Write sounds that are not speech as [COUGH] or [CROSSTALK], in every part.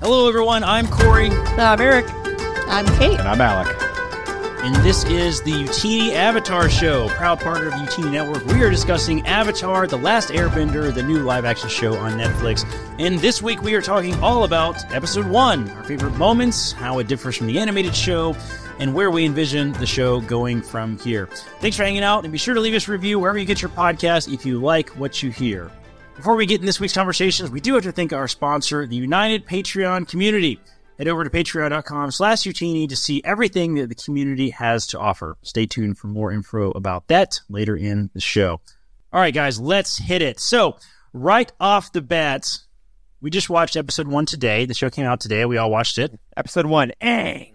Hello, everyone. I'm Corey, I'm Eric. I'm Kate. And I'm Alec. and this is the Youtini Avatar Show, proud partner of Youtini Network. We are discussing Avatar: The Last Airbender, the new live-action show on Netflix. And this week we are talking all about Episode One, our favorite moments, how it differs from the animated show, and where we envision the show going from here. Thanks for hanging out, and be sure to leave us a review wherever you get your podcast if you like what you hear. Before we get in this week's conversations, we do have to thank our sponsor, the Youtini Patreon community. Head over to patreon.com slash Youtini to see everything that the community has to offer. Stay tuned for more info about that later in the show. All right, guys, let's hit it. So, right off the bat, we just watched episode one today. The show came out today. We all watched it. Episode one. Aang.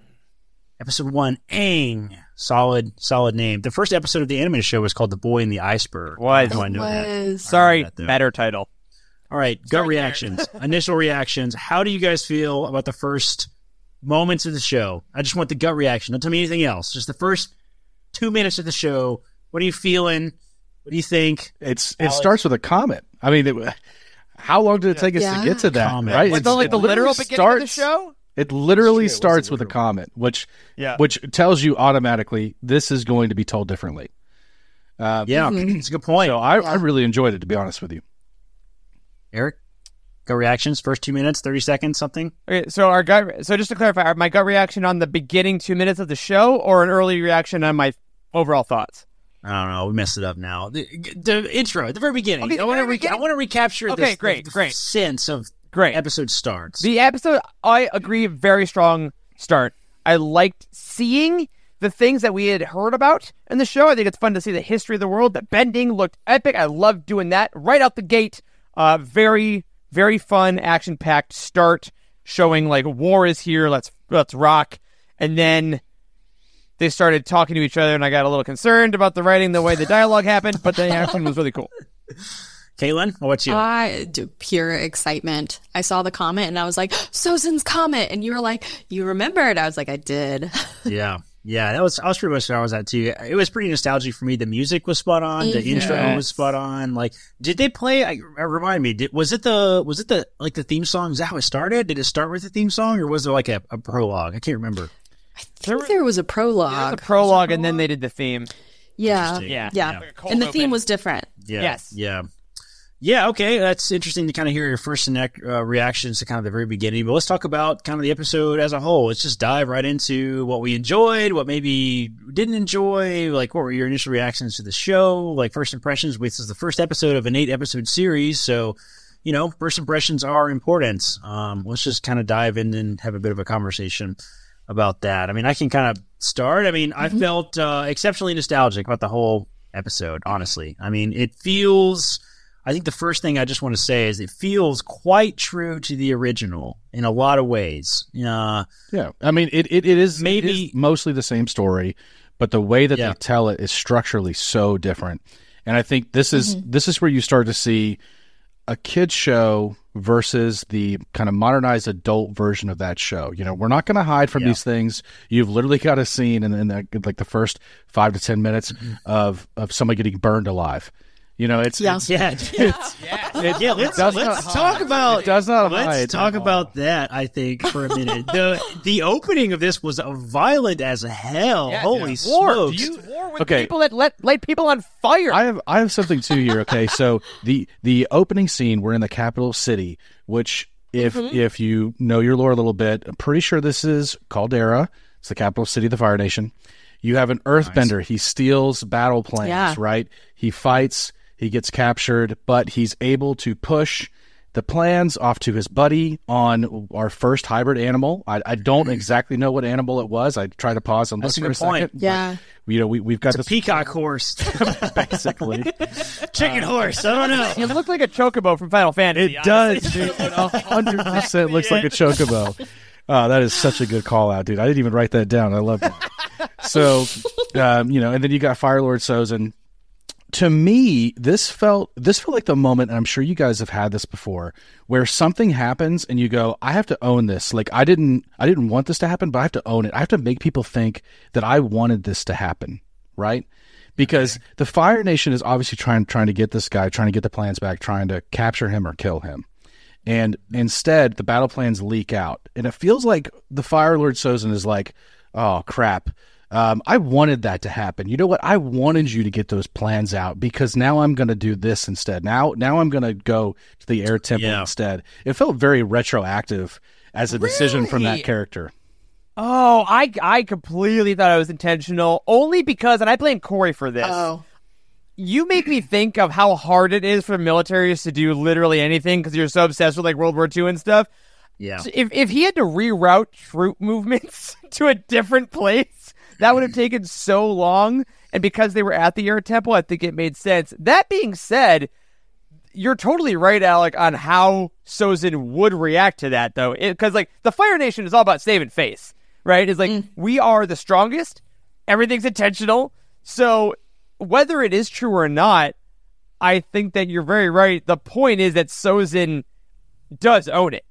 Episode one, Aang. Solid, solid name. The first episode of the animated show was called The Boy in the Iceberg. Was. Oh, I know that. was Sorry, that, better title. All right, gut reactions, initial reactions. How do you guys feel about the first moments of the show? I just want the gut reaction. Don't tell me anything else. Just the first two minutes of the show. What are you feeling? What do you think? It's it starts with a comet. I mean, it, how long did it take us Yeah. to get to that? Comet. Right? Was It's- that like the literal literally beginning of the show? It literally It's it starts with a comet, which Yeah. which tells you automatically this is going to be told differently. Uh, Yeah, it's a good point. So I, I really enjoyed it, to be honest with you. Eric, gut reactions. First two minutes, thirty seconds, something. Okay, so our gut. So just to clarify, my gut reaction on the beginning two minutes of the show, or an early reaction on my overall thoughts. I don't know. We messed it up now. The, the intro at the very beginning. Okay, I want to re- I want to recapture Okay, this, great, the, the great. sense of Great. episode starts. The episode, I agree, very strong start. I liked seeing the things that we had heard about in the show. I think it's fun to see the history of the world. The bending looked epic. I loved doing that right out the gate. Uh, very, very fun, action packed start, showing like war is here. Let's let's rock. And then they started talking to each other, and I got a little concerned about the writing, the way the dialogue happened. But the action was really cool. [LAUGHS] Caitlin, what's about you? I do pure excitement. I saw the comet and I was like, Sozin's comet. And you were like, you remembered. I was like, I did. [LAUGHS] Yeah, yeah, that was I was pretty much where I was at too. It was pretty nostalgic for me. The music was spot on. The mm-hmm. intro was spot on. Like, did they play? I, I- remind me. Did, was it the was it the like the theme song? Is that how it started? Did it start with the theme song, or was there like a, a prologue? I can't remember. I think there was a It was prologue. a prologue, and then they did the theme. yeah. Interesting. Yeah. Yeah. Yeah. And the theme was different. Yeah. Yes. Yeah. Yeah. Okay. That's interesting to kind of hear your first inec- uh, reactions to kind of the very beginning. But let's talk about kind of the episode as a whole. Let's just dive right into what we enjoyed, what maybe didn't enjoy. Like, what were your initial reactions to the show? Like, first impressions. This is the first episode of an eight episode series. So, you know, first impressions are important. Um, let's just kind of dive in and have a bit of a conversation about that. I mean, I can kind of start. I mean, I felt uh, exceptionally nostalgic about the whole episode, honestly. I mean, it feels. I think the first thing I just want to say is it feels quite true to the original in a lot of ways. Uh, Yeah, I mean, it it, it is Maybe- maybe mostly the same story, but the way that Yeah. they tell it is structurally so different. And I think this is this is where you start to see a kids show versus the kind of modernized adult version of that show. You know, we're not going to hide from Yeah. these things. You've literally got a scene in, in the, like the first five to ten minutes of of somebody getting burned alive. You know, it's Yeah. it's- yeah, [LAUGHS] it- yeah. it Let's, does let's not talk hide. about It does not Let's talk about that. I think for a minute. the The opening of this was violent as hell. Holy War. smokes! You war with Okay. people that let light people on fire. I have I have something too here. Okay, [LAUGHS] so the the opening scene we're in the capital city, which if mm-hmm. if you know your lore a little bit, I'm pretty sure this is Caldera. It's the capital city of the Fire Nation. You have an Earthbender. He steals battle plans. Yeah. Right. He fights. He gets captured, but he's able to push the plans off to his buddy on our first hybrid animal. I, I don't exactly know what animal it was. I tried to pause and That's look a for a point. second. Yeah. but, you know, we we've got It's a this peacock horse, [LAUGHS] basically. [LAUGHS] chicken horse. I don't know. You look like a chocobo from Final Fantasy. It does. It [LAUGHS] hundred percent looks like a chocobo. Oh, that is such a good call out, dude. I didn't even write that down. I love that. So, um, you know, and then you got Fire Lord Sozin. To me, this felt this felt like the moment, and I'm sure you guys have had this before, where something happens and you go, "I have to own this." Like I didn't, I didn't want this to happen, but I have to own it. I have to make people think that I wanted this to happen, right? Because the Fire Nation is obviously trying trying to get this guy, trying to get the plans back, trying to capture him or kill him. and instead the battle plans leak out, and it feels like the Fire Lord Sozin is like, "Oh crap." Um, I wanted that to happen. You know what? I wanted you to get those plans out because now I'm going to do this instead. Now, now I'm going to go to the air temple Yeah. instead. It felt very retroactive as a decision from that character. Oh, I I completely thought it was intentional, only because, and I blame Corey for this. Oh. You make me think of how hard it is for militaries to do literally anything because you're so obsessed with like World War II and stuff. Yeah. So if if he had to reroute troop [LAUGHS] movements [LAUGHS] to a different place, that would have taken so long. And because they were at the air temple, I think it made sense. That being said, you're totally right, Alec, on how Sozin would react to that, though, because like the Fire Nation is all about saving face, right? It's like mm. we are the strongest. Everything's intentional. So whether it is true or not, I think that you're very right. The point is that Sozin does own it.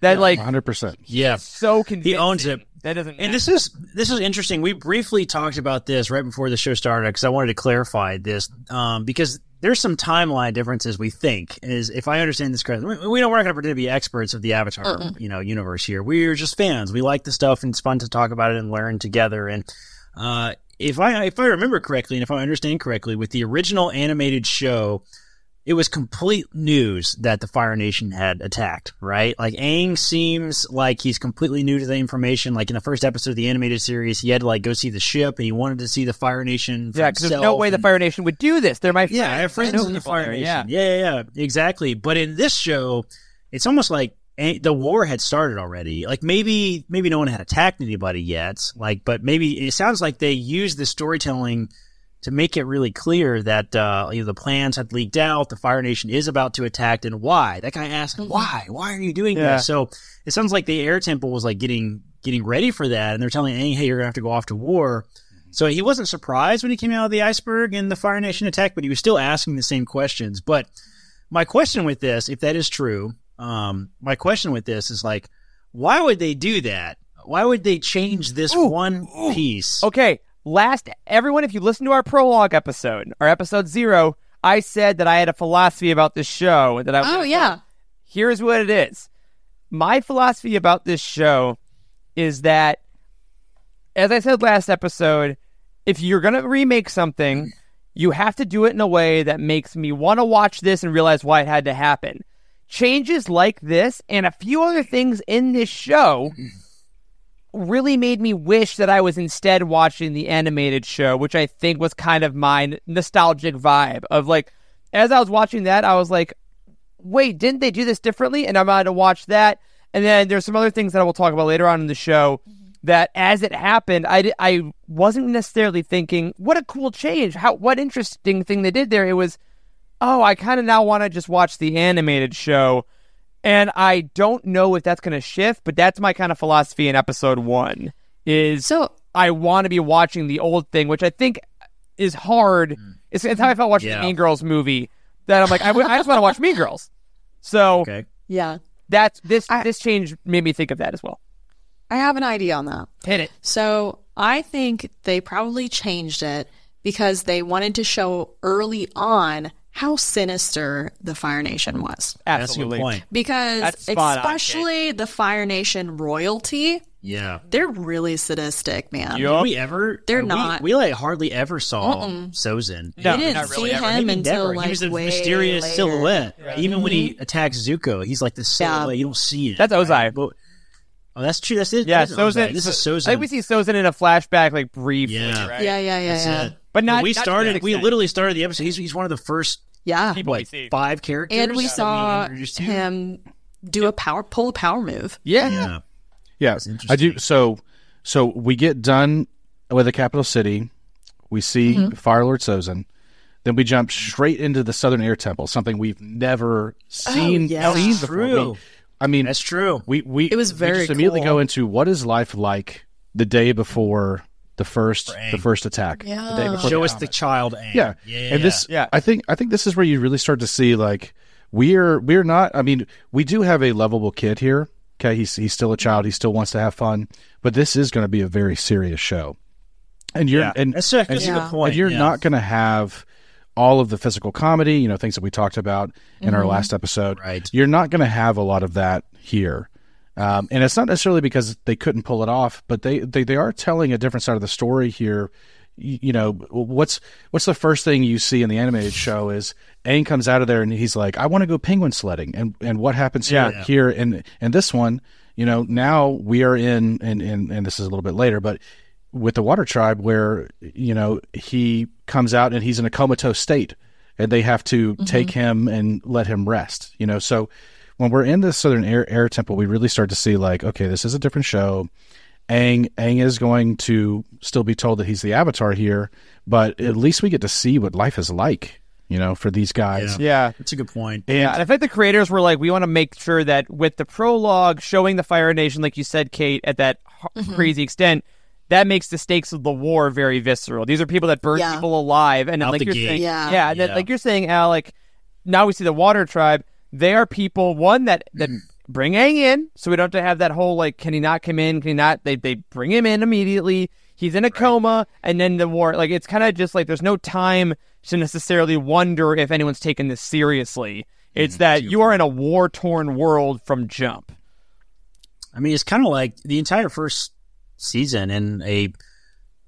That like 100%. Yeah. so convincing. He owns it. That doesn't. And this is this is interesting. We briefly talked about this right before the show started because I wanted to clarify this um, because there's some timeline differences. We think is if I understand this correctly, we, we don't we're not going to pretend to be experts of the Avatar you know universe here. We're just fans. We like the stuff and it's fun to talk about it and learn together. And uh, if I if I remember correctly and if I understand correctly, with the original animated show, it was complete news that the Fire Nation had attacked, right? Like Aang seems like he's completely new to the information. Like in the first episode of the animated series, he had to like go see the ship and he wanted to see the Fire Nation. for yeah, because there's no way the Fire Nation would do this. They're my yeah, I have friends in the Fire Nation. yeah. Yeah. yeah, yeah, exactly. But in this show, it's almost like the war had started already. Like maybe maybe no one had attacked anybody yet. Like, but maybe it sounds like they used the storytelling to make it really clear that uh, you know the plans had leaked out. The Fire Nation is about to attack, and why? That guy asked, "Why? Why are you doing Yeah. this?" So it sounds like the Air Temple was like getting getting ready for that, and they're telling Aang, "Hey, you're gonna have to go off to war." So he wasn't surprised when he came out of the iceberg and the Fire Nation attacked, but he was still asking the same questions. But my question with this, if that is true, um, my question with this is like, why would they do that? Why would they change this one piece? Okay, last everyone, if you listen to our prologue episode, our episode zero, I said that I had a philosophy about this show that I. Oh, yeah. Here's what it is. My philosophy about this show is that, as I said last episode, if you're gonna remake something, you have to do it in a way that makes me want to watch this and realize why it had to happen. Changes like this and a few other things in this show really made me wish that I was instead watching the animated show, which I think was kind of my nostalgic vibe of like, as I was watching that, I was like, wait, didn't they do this differently? And I'm going to watch that. And then there's some other things that I will talk about later on in the show mm-hmm. that as it happened, I, I wasn't necessarily thinking, what a cool change. How, what interesting thing they did there. It was, oh, I kind of now want to just watch the animated show. And I don't know if that's going to shift, but that's my kind of philosophy in episode one. Is So I want to be watching the old thing, which I think is hard. Mm. It's, it's how I felt watching Yeah. the Mean Girls movie. That I'm like, I just want to watch Mean Girls. So Okay. yeah, that's this I- this change made me think of that as well. I have an idea on that. Hit it. So I think they probably changed it because they wanted to show early on how sinister the Fire Nation was. Absolutely. good. Because That's on, especially the Fire Nation royalty, Yeah. they're really sadistic, man. Yup. Did we ever? They're we- not. We, like hardly ever saw Sozin. No, we didn't not really see ever. him Maybe until never. like he was a way mysterious later. silhouette. Even when he mm-hmm. attacks Zuko, he's like the Yeah. silhouette. You don't see it. That's Ozai. But- oh, that's true. That's it. Yeah, That is Sozin. Ozai. This is I Sozin. think we see Sozin in a flashback, like briefly. Yeah. right? Yeah, yeah, yeah, yeah. It. But not- When we not started. We extent. literally started the episode. He's, he's one of the first Yeah. People like see. five characters. And we saw introduced to. him do a power pull a power move. Yeah. Yeah. Yeah. I do. So, so we get done with the capital city. We see Mm-hmm. Fire Lord Sozin. Then we jump straight into the Southern Air Temple, something we've never seen. Oh, yeah. That's true. We- I mean, That's true. we we It was we very just immediately go into what is life like the day before the first the first attack. The day Yeah. before Show the us the child. Aang. yeah. Yeah. and this Yeah. I think I think this is where you really start to see like we're we're not I mean we do have a lovable kid here okay he's he's still a child he still wants to have fun but this is going to be a very serious show and you're Yeah. and That's a, that's and, a Yeah. point. and you're yeah. not going to have all of the physical comedy, you know, things that we talked about in our mm-hmm. last episode. Right. You're not going to have a lot of that here. Um, and it's not necessarily because they couldn't pull it off, but they, they, they are telling a different side of the story here. You, you know, what's what's the first thing you see in the animated show is Aang comes out of there and he's like, I want to go penguin sledding. And and what happens here Yeah. here in in this one, you know, now we are in and and, and this is a little bit later, but with the water tribe where, you know, he comes out and he's in a comatose state and they have to take him and let him rest. You know, so when we're in the Southern Air, Air Temple, we really start to see like, okay, this is a different show. Aang Aang is going to still be told that he's the Avatar here, but at least we get to see what life is like, you know, for these guys. Yeah. That's a good point. Yeah, and I think the creators were like, we want to make sure that with the prologue showing the Fire Nation, like you said, Kate, at that h- mm-hmm. crazy extent, that makes the stakes of the war very visceral. These are people that burn Yeah. people alive, and Out like the you're gate. saying, Yeah. yeah, and then, Yeah. like you're saying, Alec. Now we see the Water Tribe. They are people one that that mm. bring Aang in, so we don't have to have that whole like, can he not come in? Can he not? They they bring him in immediately. He's in a coma, and then the war. Like it's kind of just like there's no time to necessarily wonder if anyone's taking this seriously. It's mm-hmm. that you are in a war torn world from jump. I mean, it's kind of like the entire first season, and a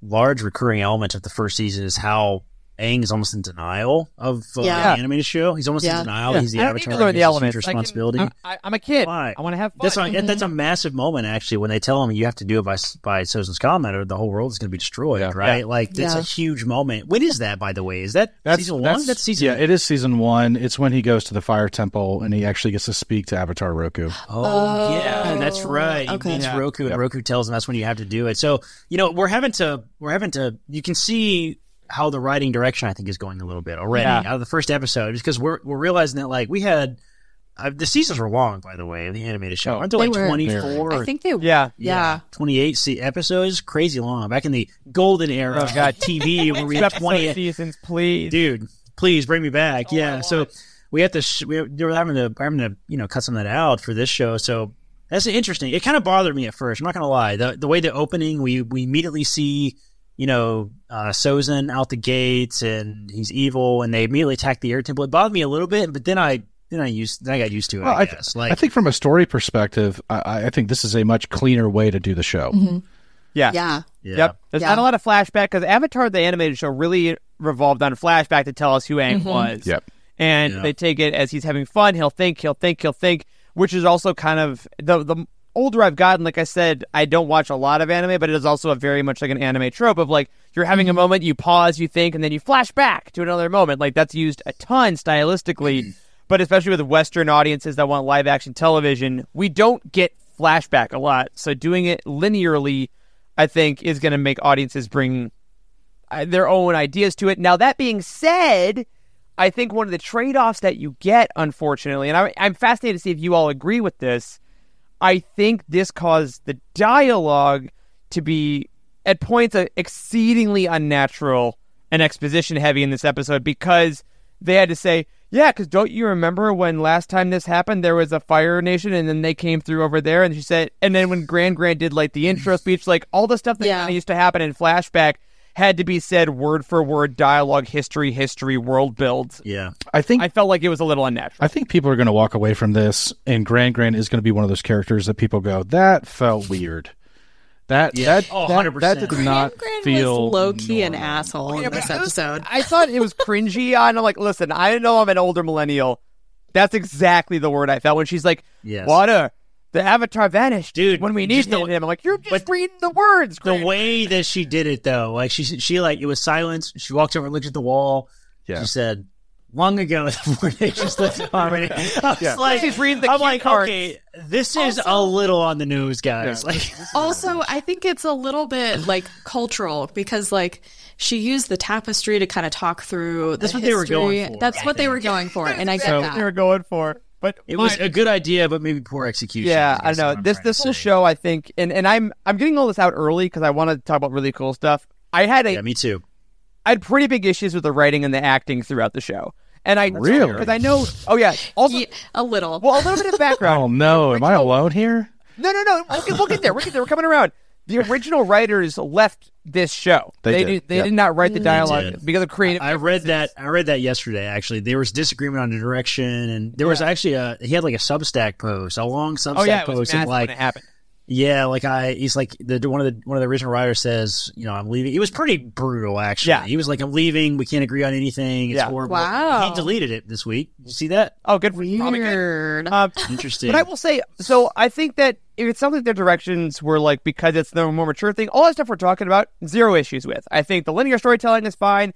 large recurring element of the first season is how Aang is almost in denial of uh, Yeah. the animated show. He's almost Yeah. in denial. that He's the I need avatar. to learn the he has elements. huge I can- responsibility. I'm, I, I'm a kid. Why? I want to have fun. That's a, that's a massive moment actually when they tell him you have to do it by by Sozin's comet or the whole world is going to be destroyed, right? Like that's Yeah. a huge moment. When is that, by the way? Is that That's season one? That's, That's season. Yeah, it is season one. It's when he goes to the fire temple and he actually gets to speak to Avatar Roku. Oh, yeah, that's right. He okay. meets Yeah. Roku, and Roku tells him that's when you have to do it. So you know we're having to we're having to. You can see how the writing direction I think is going a little bit already Yeah. out of the first episode, just because we're we're realizing that like we had. Uh, the seasons were long, by the way. Of the animated show aren't they They like were. twenty four? I think they. Yeah. Yeah. 28 se- episodes, crazy long. Back in the golden era Oh, God. of TV, where we Two had episode 20. seasons, please. Dude, please bring me Oh, back. yeah, so we have to. Sh- we they were having to having to you know cut some of that out for this show. So that's interesting. It kind of bothered me at first. I'm not gonna lie. The the way the opening, we we immediately see. You know, uh, Sozin out the gates, and he's evil, and they immediately attack the air temple. It bothered me a little bit, but then I then I used then I got used to it. Well, I I, th- guess. like I think from a story perspective, I, I think this is a much cleaner way to do the show. Yeah. Yeah. yeah. Yep. There's Yeah. not a lot of flashback because Avatar, the animated show, really revolved on flashback to tell us who Aang was. Yep. And Yeah. they take it as he's having fun. He'll think, he'll think, he'll think, which is also kind of the the older I've gotten. Like I said, I don't watch a lot of anime, but it is also a very much like an anime trope of like you're having a moment, you pause, you think, and then you flash back to another moment. Like that's used a ton stylistically, [CLEARS THROAT] but especially with Western audiences that want live action television, we don't get flashback a lot. So doing it linearly, I think, is going to make audiences bring uh, their own ideas to it. Now, that being said, I think one of the trade offs that you get, unfortunately, and I, I'm fascinated to see if you all agree with this, I think this caused the dialogue to be, at points, uh, exceedingly unnatural and exposition heavy in this episode because they had to say, yeah, because don't you remember when last time this happened, there was a Fire Nation and then they came through over there? And she said, and then when Grand Grand did like the intro speech, like all the stuff that Yeah. kind of used to happen in flashback had to be said word for word, dialogue, history, history, world builds. Yeah. I think I felt like it was a little unnatural. I think people are going to walk away from this, and Grand Grand is going to be one of those characters that people go, "That felt weird." That Yeah. that, Oh, that 100%. that did not Gran feel was low key an normal. asshole in this episode. I thought it was cringy. I'm like, listen, I know I'm an older millennial. That's exactly the word I felt when she's like, Yes. water. The avatar vanished, Dude, When we just needed the- him, I'm like, you're just but reading the words. the way that she did it though like she she like it was silence she walked over and looked at the wall Yeah. she said long ago [LAUGHS] the four nations lived in harmony i was Yeah. like She's reading the i'm cue like cards. okay this is a little on the news guys like [LAUGHS] Also, I think it's a little bit like cultural because like she used the tapestry to kind of talk through. That's the what they were going for, That's I what they were going for, [LAUGHS] and I get That's that. they were going for. But it was my- a good idea but maybe poor execution Yeah, guess I know. This trying to this whole show, I think, and, and I'm I'm getting all this out early because I want to talk about really cool stuff. I had a yeah me too I had pretty big issues with the writing and the acting throughout the show, and I Really? because I know. Oh yeah. Also, Yeah, a little. well, a little bit of background. Oh no! Am I alone here? No, no, no. We'll get, we'll get there. We'll get there. We're coming around. The original writers left this show. They did. did, they yep. did not write the dialogue did. because of creative. I read that. I read that yesterday. Actually, there was disagreement on the direction, and there was actually a he had like a Substack post, a long Substack oh yeah, it was post, and like when it happened. Yeah, like I he's like the one of the one of the original writers says, you know, I'm leaving. It was pretty brutal, actually. Yeah. he was like, I'm leaving. We can't agree on anything. It's Yeah. horrible. Wow. He deleted it this week. Did you see that? Oh, good. for probably good. Weird. Um, Interesting. But I will say, so I think that if it sounds like their directions were like because it's the more mature thing, all that stuff we're talking about, zero issues with. I think the linear storytelling is fine.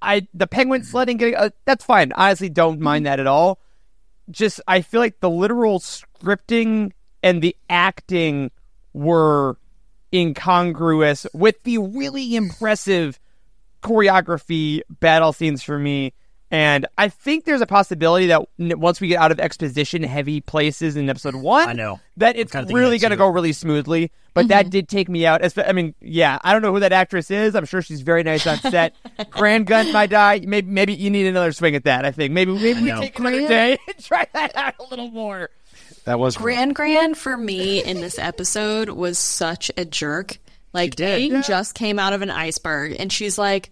I the penguin sledding, getting, uh, that's fine. Honestly, don't mind that at all. Just I feel like the literal scripting and the acting were incongruous with the really impressive choreography battle scenes for me. And I think there's a possibility that once we get out of exposition heavy places in episode one, I know. that it's kinda really going to go really smoothly. But that mm-hmm. did take me out. I mean, yeah, I don't know who that actress is. I'm sure she's very nice on set. [LAUGHS] Grand Gun might die. Maybe maybe you need another swing at that. I think maybe maybe we know. take another day and [LAUGHS] try that out a little more. That was Grand Grand for me in this episode was such a jerk. Like did. Aang just came out of an iceberg and she's like,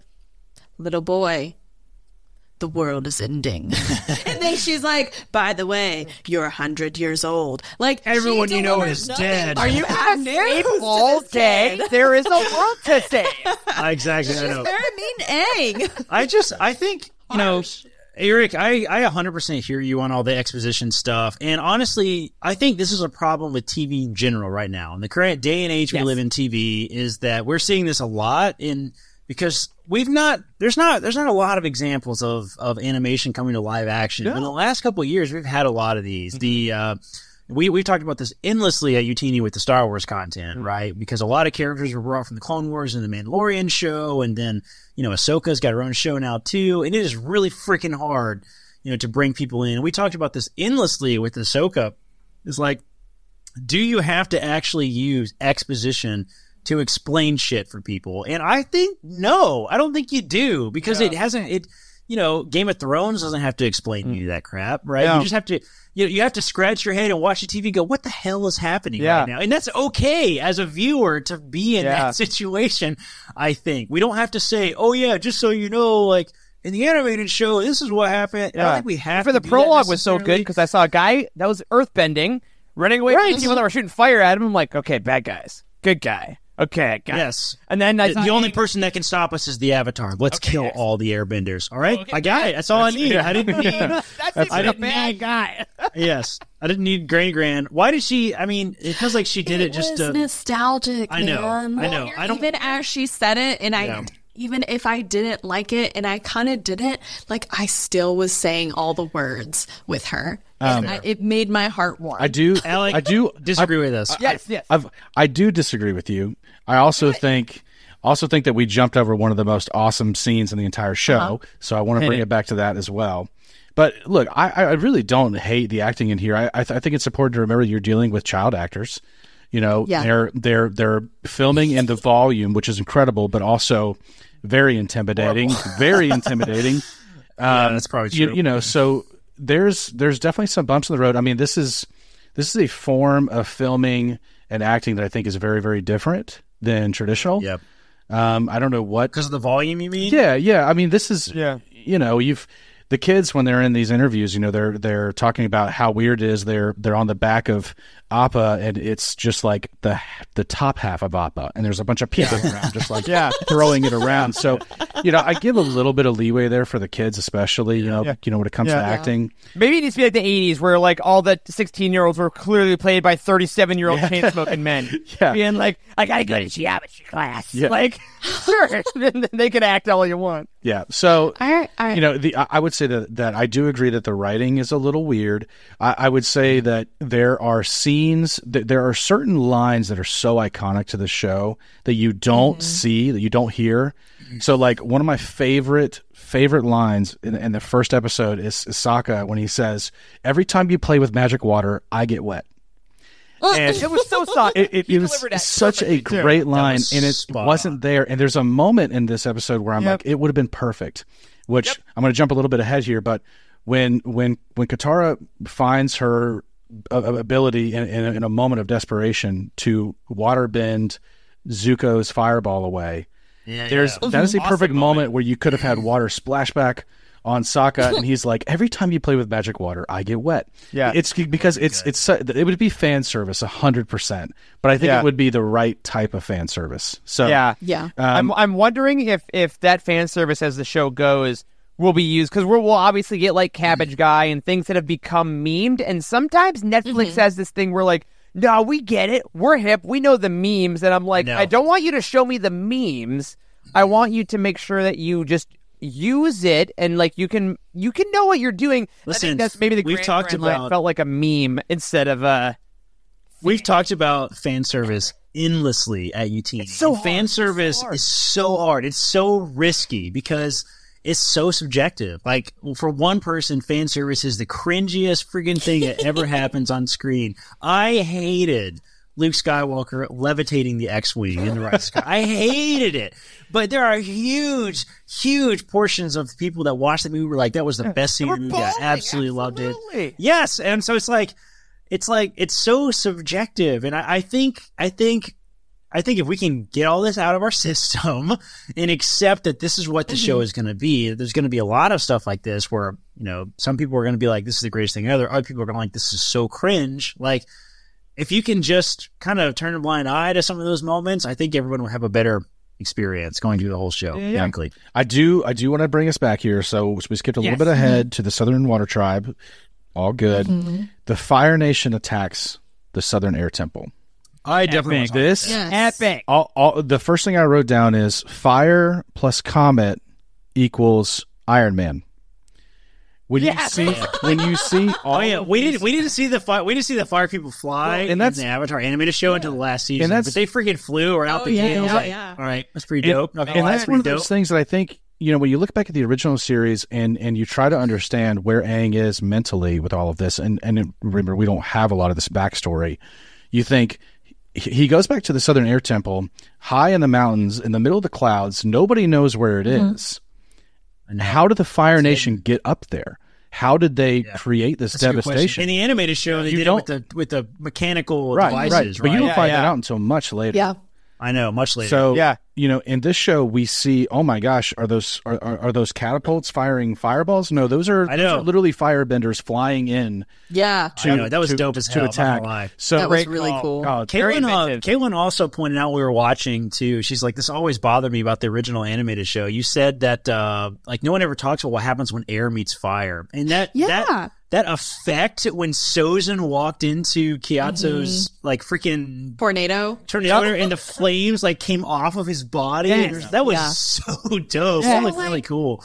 Little boy, the world is ending. [LAUGHS] and then she's like, By the way, you're a hundred years old. Like Everyone you know is nothing dead. Are You have news saved to all this day. There is a world to save. [LAUGHS] exactly. I know. Very mean Aang. I just I think you know Eric, I I 100% hear you on all the exposition stuff. And honestly, I think this is a problem with TV in general right now. In the current day and age we Yes. live in TV is that we're seeing this a lot in because we've not there's not there's not a lot of examples of of animation coming to live action. In the last couple of years we've had a lot of these. The uh we we've talked about this endlessly at Youtini with the Star Wars content, mm-hmm. right? Because a lot of characters were brought from the Clone Wars and the Mandalorian show, and then you know Ahsoka's got her own show now too, and it is really freaking hard, you know, to bring people in. We talked about this endlessly with Ahsoka. It's like, do you have to actually use exposition to explain shit for people? And I think no, I don't think you do because it hasn't it. You know, Game of Thrones doesn't have to explain to you mm. that crap, right? Yeah. You just have to you you have to scratch your head and watch the TV. and Go, what the hell is happening Yeah. right now? And that's okay as a viewer to be in Yeah. that [LAUGHS] situation. I think we don't have to say, "Oh yeah," just so you know, like in the animated show, this is what happened. I don't think we have for to the prologue was so good because I saw a guy that was earthbending running away Right. from people that were shooting fire at him. I'm like, okay, bad guys, good guy, okay, guy. Yes. And then I The, the only person that can stop us is the Avatar. Let's kill yes. all the Airbenders. All right, I got it. That's all I need. I didn't [LAUGHS] need. [LAUGHS] that's, I even a didn't bad need- guy. yes, I didn't need Granny Grand. Why did she? I mean, it feels like she did it, just was to. nostalgic. I know, man. I know. I don't- Even as she said it, and I, Yeah. even if I didn't like it, and I kind of didn't, like I still was saying all the words with her, oh, and I, it made my heart warm. I do. Alec, I do disagree with us. Yes, yes. I've, I do disagree with you. I also think also think that we jumped over one of the most awesome scenes in the entire show. Uh-huh. So I want to bring it back to that as well. But look, I, I really don't hate the acting in here. I I, th- I think it's important to remember you're dealing with child actors. You know, Yeah. they're they're they're filming in the volume, which is incredible, but also very intimidating. [LAUGHS] Very intimidating. yeah, um, that's probably true. You, you know, so there's there's definitely some bumps in the road. I mean, this is this is a form of filming and acting that I think is very very different than traditional. Yep. Um, I don't know what. Because of the volume, you mean? Yeah, yeah. I mean, this is Yeah. You know, you've the kids when they're in these interviews, you know, they're they're talking about how weird it is. They're they're on the back of Appa, and it's just like the the top half of Appa, and there's a bunch of people around, just like [LAUGHS] Yeah. throwing it around. So, you know, I give a little bit of leeway there for the kids, especially. You know, Yeah. you know when it comes Yeah. to Yeah. acting. Maybe it needs to be like the '80s, where like all the 16 year olds were clearly played by 37 year old chain smoking men, [LAUGHS] Yeah. being like, "I gotta go to geometry class." Yeah. Like, [LAUGHS] sure, they can act all you want. Yeah. So I, I, you know, the I I would say that that I do agree that the writing is a little weird. I, I would say that there are scenes, that there are certain lines that are so iconic to the show that you don't see, that you don't hear. So, like one of my favorite favorite lines in, in the first episode is Sokka when he says, "Every time you play with magic water, I get wet." [LAUGHS] And It was so soft. it, it, it was such a perfectly, too. great line, and it wasn't there. And there's a moment in this episode where I'm Yep. like, it would have been perfect. Which I'm going to jump a little bit ahead here, but when when when Katara finds her ability in, in, a, in a moment of desperation to waterbend Zuko's fireball away, Yeah, There's yeah. that is a Awesome perfect moment. moment. where you could have had [CLEARS THROAT] water splashback on Sokka, and [LAUGHS] he's like, every time you play with magic water, I get wet. Yeah. it's because it's it's it would be fan service hundred percent, but I think Yeah. it would be the right type of fan service. So Yeah. Yeah. Um, I'm I'm wondering if if that fan service as the show goes will be used because we'll obviously get like Cabbage Guy and things that have become memed, and sometimes Netflix has this thing where like. No, we get it. We're hip. We know the memes. And I'm like, No. I don't want you to show me the memes. I want you to make sure that you just use it and like you can you can know what you're doing. Listen, that's maybe the we've talked about- felt like a meme instead of uh We've talked about fan service endlessly at UT. so fan hard. It's so service is so hard. It's so risky because it's so subjective. Like for one person, fan service is the cringiest friggin' thing that ever [LAUGHS] happens on screen. I hated Luke Skywalker levitating the X-wing in the right sky. I hated it. But there are huge, huge portions of people that watched the movie were like, that was the best scene in the movie. I bawling, absolutely loved it. Yes, and so it's like it's like it's so subjective, and I, I think I think I think if we can get all this out of our [LAUGHS] system and accept that this is what the show mm-hmm. is going to be, there's going to be a lot of stuff like this where you know some people are going to be like, "This is the greatest thing ever." Other people are going to like, "This is so cringe." Like if you can just kind of turn a blind eye to some of those moments, I think everyone will have a better experience going through the whole show. Yeah. Frankly, I do I do want to bring us back here. So we skipped a Yes. little bit mm-hmm. ahead to the Southern Water Tribe. All good. Mm-hmm. The Fire Nation attacks the Southern Air Temple. I definitely Epic. This Yes. epic. all, all the first thing I wrote down is fire plus comet equals Iron Man. When Yes. you see when you see [LAUGHS] all Oh yeah, we didn't we didn't see the fire we didn't see the fire people fly Well, and in that's- the Avatar animated show until the last season. that's- but they freaking flew or out Oh, the yeah, gate. I was yeah, like, yeah. All right, that's pretty dope. Not gonna and lie, that's pretty one of dope. those things that I think you know when you look back at the original series and and you try to understand where Aang is mentally with all of this, and and remember we don't have a lot of this backstory. You think he he goes back to the Southern Air Temple, high in the mountains, in the middle of the clouds. Nobody knows where it mm-hmm. is. And How did the Fire Nation get up there? How did they create this That's a good question. devastation? In the animated show, they You did it with the with the mechanical right, devices, right. But you don't Yeah, find yeah. that out until much later. Yeah. I know, much later. So Yeah. You know, in this show, we see, oh my gosh, are those are, are, are those catapults firing fireballs? No, those are, I those know. are literally firebenders flying in Yeah. I know, that was to, dope as to hell. not attack. gonna lie. So That was Great really call. cool. oh, Very Caitlin, uh. Caitlin also pointed out we were watching too. She's like, "This always bothered me about the original animated show." You said that uh, like no one ever talks about what happens when air meets fire, and that Yeah. that that effect when Sozin walked into Gyatso's Mm-hmm. like freaking Tornado. tornado and the flames like came off of his body. Yes. That was Yeah. so [LAUGHS] dope. Yeah. That looked really cool.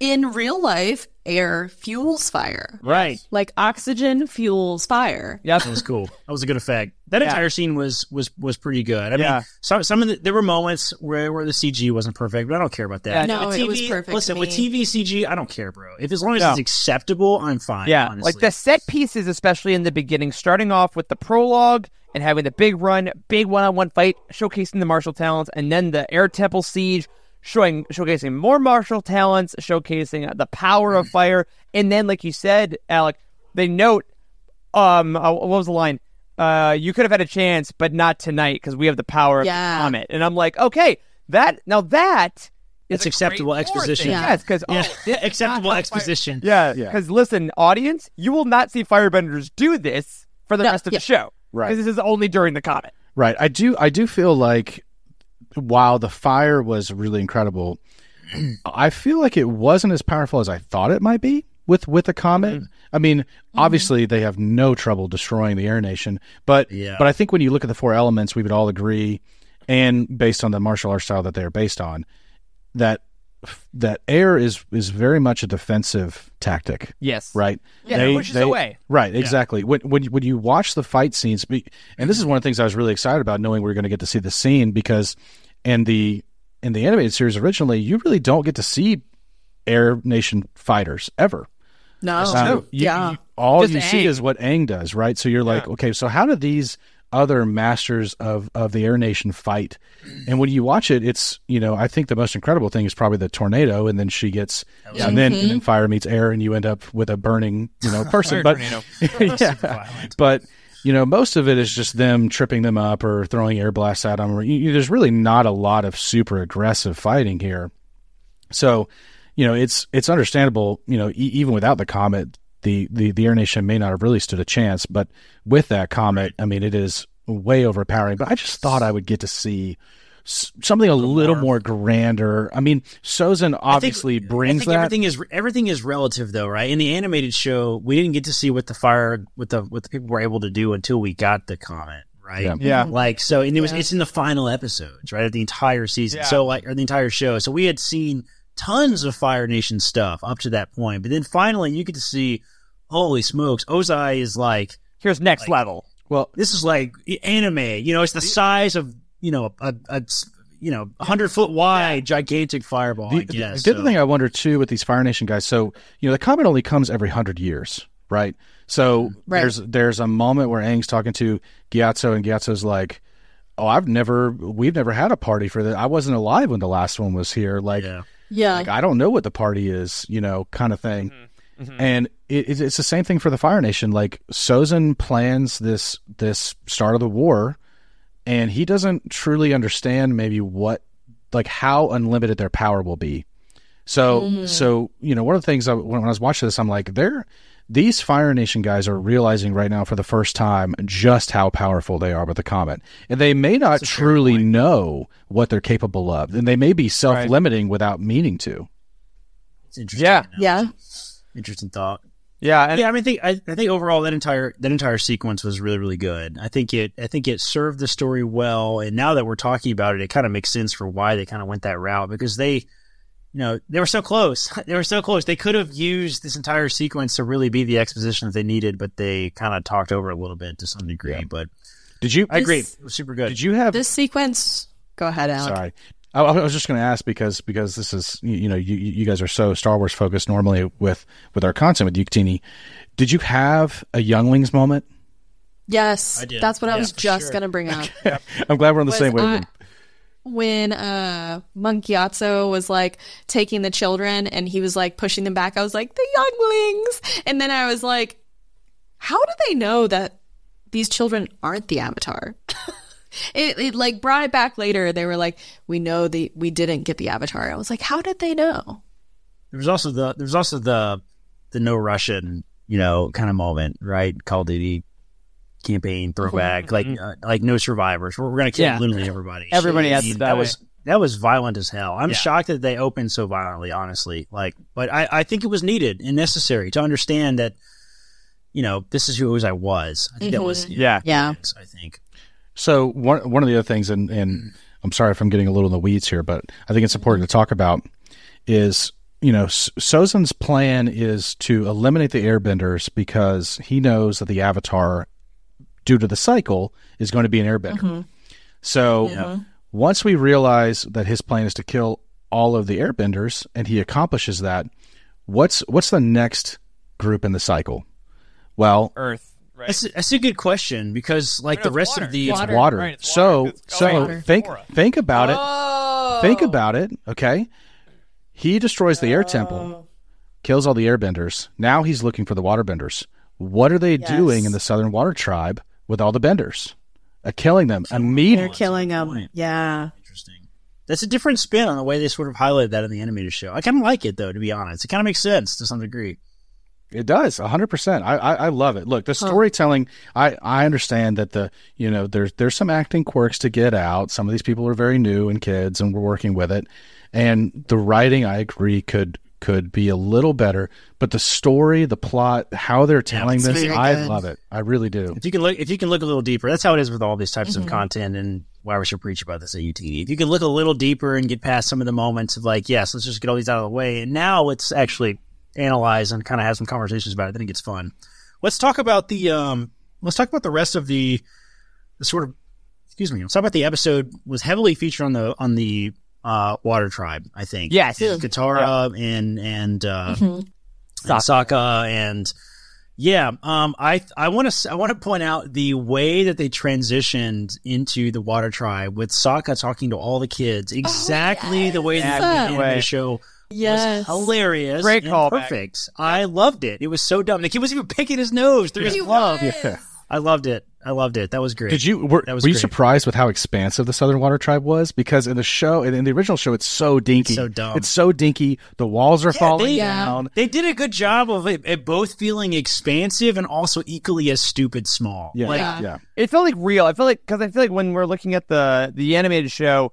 In real life, air fuels fire. Right. Like oxygen fuels fire. Yeah, That was cool. That was a good effect. That Yeah. entire scene was was was pretty good. I Yeah. mean, some some of the there were moments where where the CG wasn't perfect, but I don't care about that. Yeah, No, With it was perfect Listen, to with. TV CG, I don't care, bro. If as long as No. it's acceptable, I'm fine. Yeah, honestly. like the set pieces, especially in the beginning, starting off with the prologue and having the big run, big one-on-one fight, showcasing the martial talents, and then the air temple siege, showing showcasing more martial talents, showcasing the power of fire, and then, like you said, Alec, they note, um, uh, what was the line? Uh, you could have had a chance, but not tonight because we have the power of Yeah. the comet. And I'm like, okay, that now that is That's a acceptable exposition. Yeah. Yes, because [LAUGHS] yeah, acceptable [LAUGHS] exposition. yeah, Yeah. because listen, audience, you will not see firebenders do this for the No, rest of yeah. the show. Right. 'Cause this is only during the comet. right. I do, I do feel like while the fire was really incredible, I feel like it wasn't as powerful as I thought it might be with with the comet. Mm-hmm. I mean, mm-hmm. obviously they have no trouble destroying the Air Nation, but Yeah. but I think when you look at the four elements, we would all agree, and based on the martial art style that they are based on, that that air is is very much a defensive tactic. Yes. Right. Yeah, it pushes away. Right. Exactly. When when when you watch the fight scenes, and this is one of the things I was really excited about, knowing we were going to get to see the scene because in the in the animated series originally, you really don't get to see Air Nation fighters ever. No. Um, you- yeah. you- all Just you see is what Aang does, right? So you're like, okay, so how do these other masters of of the Air Nation fight? And when you watch it, it's you know, I think the most incredible thing is probably the tornado, and then she gets, and then and then fire meets air, and you end up with a burning, you know, [LAUGHS] person. but [LAUGHS] yeah, violent. but you know, most of it is just them tripping them up or throwing air blasts at them. There's really not a lot of super aggressive fighting here. So, you know, it's it's understandable. You know, e- even without the comet, the, the the Air Nation may not have really stood a chance. But with that comet, I mean, it is way overpowering. But I just thought I would get to see something a little more grander. I mean, Sozin obviously I think, brings I think that. everything is everything is relative though, right? In the animated show, we didn't get to see what the fire what the what the people were able to do until we got the comet, right? Yeah. Yeah. Mm-hmm. Like so, and it was Yeah. it's in the final episodes, right, of the entire season. Yeah. So like, or the entire show. So we had seen tons of Fire Nation stuff up to that point, but then finally you get to see, holy smokes, Ozai is like Here's next Like- level. well, this is like anime. You know, it's the size of you know a, a you know hundred foot wide gigantic fireball. I The, guess. the other So- thing I wonder too with these Fire Nation guys, so you know the comet only comes every hundred years, right? So mm-hmm. Right. there's there's a moment where Aang's talking to Gyatso, and Gyatso's like, "Oh, I've never, we've never had a party for that. I wasn't alive when the last one was here. Like, yeah. Yeah. like I don't know what the party is, you know, kind of thing." Mm-hmm. Mm-hmm. And it, it's- it's the same thing for the Fire Nation. Like Sozin plans this this start of the war, and he doesn't truly understand maybe what like how unlimited their power will be. So so you know one of the things I, when, when I was watching this, I'm like, they're these Fire Nation guys are realizing right now for the first time just how powerful they are with the comet, and they may not truly know what they're capable of, and they may be self-limiting without meaning to. It's interesting. Yeah. Yeah. Interesting thought. Yeah, and yeah, I mean, I think I, I think overall that entire that entire sequence was really really good. I think it I think it served the story well, and now that we're talking about it, it kind of makes sense for why they kind of went that route because they, you know, they were so close. [LAUGHS] They were so close. They could have used this entire sequence to really be the exposition that they needed, but they kind of talked over a little bit to some degree. But Did you? I agree, This- it was super good. Did you have? This sequence. Go ahead, Alec. Sorry. I, I was just going to ask because because this is you you know you you guys are so Star Wars focused normally with with our content with Youtini. Did you have a younglings moment? Yes, I did. that's what I was just sure. gonna bring up. [LAUGHS] I'm glad we're on the Was same I- wavelength. when uh Monk Gyatso was like taking the children and he was like pushing them back, I was like, the younglings. And then I was like, how do they know that these children aren't the Avatar? [LAUGHS] it, it like brought it back later. They were like, we know the we didn't get the Avatar. I was like, how did they know? There was also the there was also the the no Russian you know kind of moment, right? Call of Duty campaign throwback, like uh, like no survivors. We're, we're gonna kill Yeah. literally everybody. [LAUGHS] Everybody I has mean, it that that was that was violent as hell. I'm Yeah. shocked that they opened so violently, honestly. Like, but I I think it was needed and necessary to understand that. You know, this is who Ozai was. I think that was Yeah. Yeah. I think. So one one of the other things, and and I'm sorry if I'm getting a little in the weeds here, but I think it's important to talk about is you know Sozin's plan is to eliminate the Airbenders because he knows that the Avatar, due to the cycle, is going to be an Airbender. Mm-hmm. So once we realize that his plan is to kill all of the Airbenders, and he accomplishes that, what's what's the next group in the cycle? Well, Earth. Right. That's a, that's a good question because like the rest water. of the It's it's Water. water. Right, it's so. It's- so oh, water. think think about it. Oh. Think about it. Okay, he destroys the air temple, kills all the airbenders. Now he's looking for the waterbenders. What are they doing in the Southern Water Tribe with all the benders? Uh, killing them They're immediately. killing them. point. Yeah. Interesting. That's a different spin on the way they sort of highlighted that in the animated show. I kind of like it though, to be honest. It kind of makes sense to some degree. It does, hundred percent. I, I I love it. Look, the storytelling. I I understand that the you know there's there's some acting quirks to get out. Some of these people are very new and kids, and we're working with it. And the writing, I agree, could could be a little better. But the story, the plot, how they're telling it's this, I good. love it. I really do. If you can look, if you can look a little deeper, that's how it is with all these types of mm-hmm. content, and why we should preach about this at UTD. If you can look a little deeper and get past some of the moments of like, yes, let's just get all these out of the way, and now let's actually analyze and kind of have some conversations about it. Then it gets fun. Let's talk about the um. Let's talk about the rest of the the sort of excuse me. Let's talk about the episode was heavily featured on the on the uh water tribe. I think Yes. Katara and and uh, Mhm. and Sokka and yeah, um, I I want to I want to point out the way that they transitioned into the Water Tribe with Sokka talking to all the kids exactly the way that yes. the Way. show Yes. was hilarious, Great call. perfect. I loved it. It was so dumb. The kid was even picking his nose through his He glove. was. I loved it. I loved it. That was great. Did you were, That was were you great. surprised with how expansive the Southern Water Tribe was? Because in the show, in, in the original show, it's so dinky, So dumb. It's so dinky. The walls are falling they- Yeah. down. They did a good job of it, it both feeling expansive and also equally as stupid small. Yeah, Like, Yeah. yeah. it felt like real. I feel like because I feel like when we're looking at the the animated show,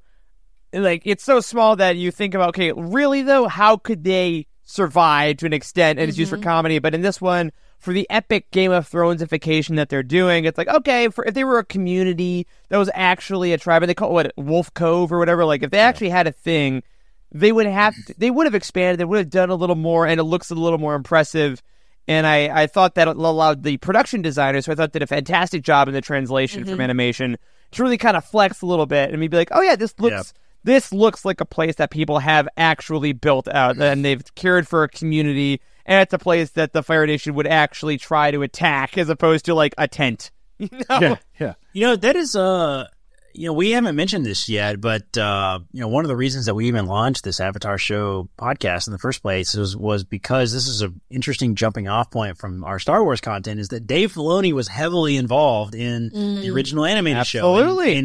like it's so small that you think about okay, really though, how could they survive to an extent and it's used for mm-hmm. comedy? But in this one, for the epic Game of Thronesification that they're doing, it's like okay, for if they were a community that was actually a tribe, and they call it what Wolf Cove or whatever. Like if they actually had a thing, they would have they would have expanded. They would have done a little more, and it looks a little more impressive. And I, I thought that allowed the production designers, who I thought did a fantastic job in the translation from mm-hmm. animation, to really kind of flex a little bit and be like, oh yeah, this looks Yeah. This looks like a place that people have actually built out and they've cared for a community, and it's a place that the Fire Nation would actually try to attack as opposed to like a tent. [LAUGHS] You know? Yeah, yeah. You know, that is uh you know, we haven't mentioned this yet, but uh, you know, one of the reasons that we even launched this Avatar show podcast in the first place was was because this is an interesting jumping off point from our Star Wars content is that Dave Filoni was heavily involved in the original animated show. And- Absolutely.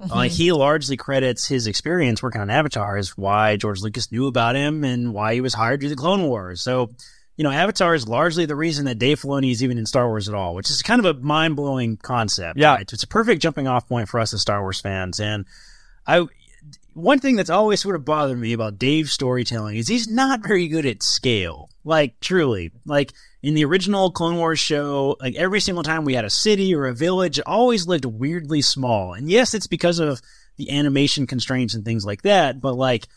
And, uh, he largely credits his experience working on Avatar as why George Lucas knew about him and why he was hired to do the Clone Wars. So, you know, Avatar is largely the reason that Dave Filoni is even in Star Wars at all, which is kind of a mind blowing concept. Yeah. right? It's a perfect jumping off point for us as Star Wars fans. And I, one thing that's always sort of bothered me about Dave's storytelling is he's not very good at scale. Like, truly. Like, in the original Clone Wars show, like every single time we had a city or a village, it always looked weirdly small. And yes, it's because of the animation constraints and things like that, but like,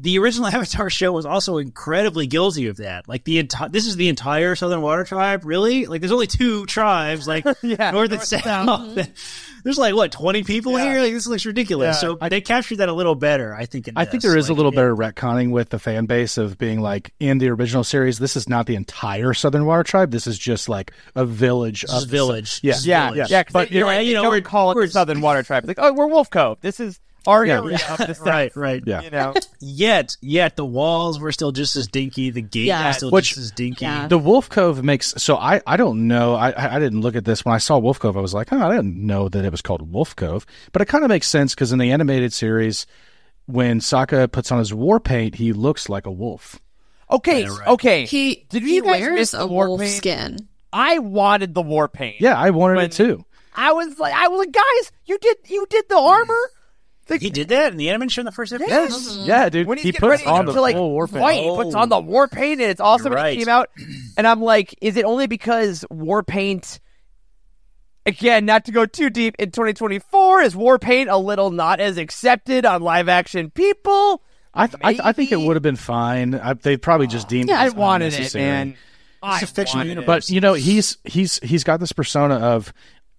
the original [LAUGHS] Avatar show was also incredibly guilty of that. Like the entire, this is the entire Southern Water Tribe, really? Like there's only two tribes, like [LAUGHS] Yeah, north and south. [LAUGHS] There's like what 20 people here. Like this looks ridiculous. Yeah. So they captured that a little better, I think. In I think this. there is a little it- better retconning with the fan base of being like in the original series. This is not the entire Southern Water Tribe. This is just like a village. Of village. Yeah. Yeah, yeah, 'cause but they, you're right. you You know, we're, call it we're Southern Water Tribe. Like, oh, we're Wolf Cove. This is our Yeah. area of the [LAUGHS] South. right, right. Yeah. You know, [LAUGHS] Yet, yet the walls were still just as dinky. The gate Yeah. was still Which- just as dinky. Yeah. The Wolf Cove makes so I I don't know I I I didn't look at this when I saw Wolf Cove I was like oh I didn't know that it was called Wolf Cove but it kind of makes sense because in the animated series when Sokka puts on his war paint he looks like a wolf okay, Yeah, right. okay. He Did he you guys miss wears the a war wolf paint? skin. I wanted the war paint. yeah I wanted When- it too I was like, I was like, guys, you did, you did the armor. The- he did that in the animation show in the first episode. yes mm-hmm. yeah dude when he getting puts ready on the to like full war paint fight, he puts on the war paint, and it's awesome. You're right. it came out, and I'm like, is it only because war paint? Again, not to go too deep in 2024, is war paint a little not as accepted on live action people? I th- I, th- I think it would have been fine I, they probably just ah. deemed Yeah, it I as wanted it, unnecessary. man. I a fiction wanted it. universe. But you know, he's he's he's got this persona of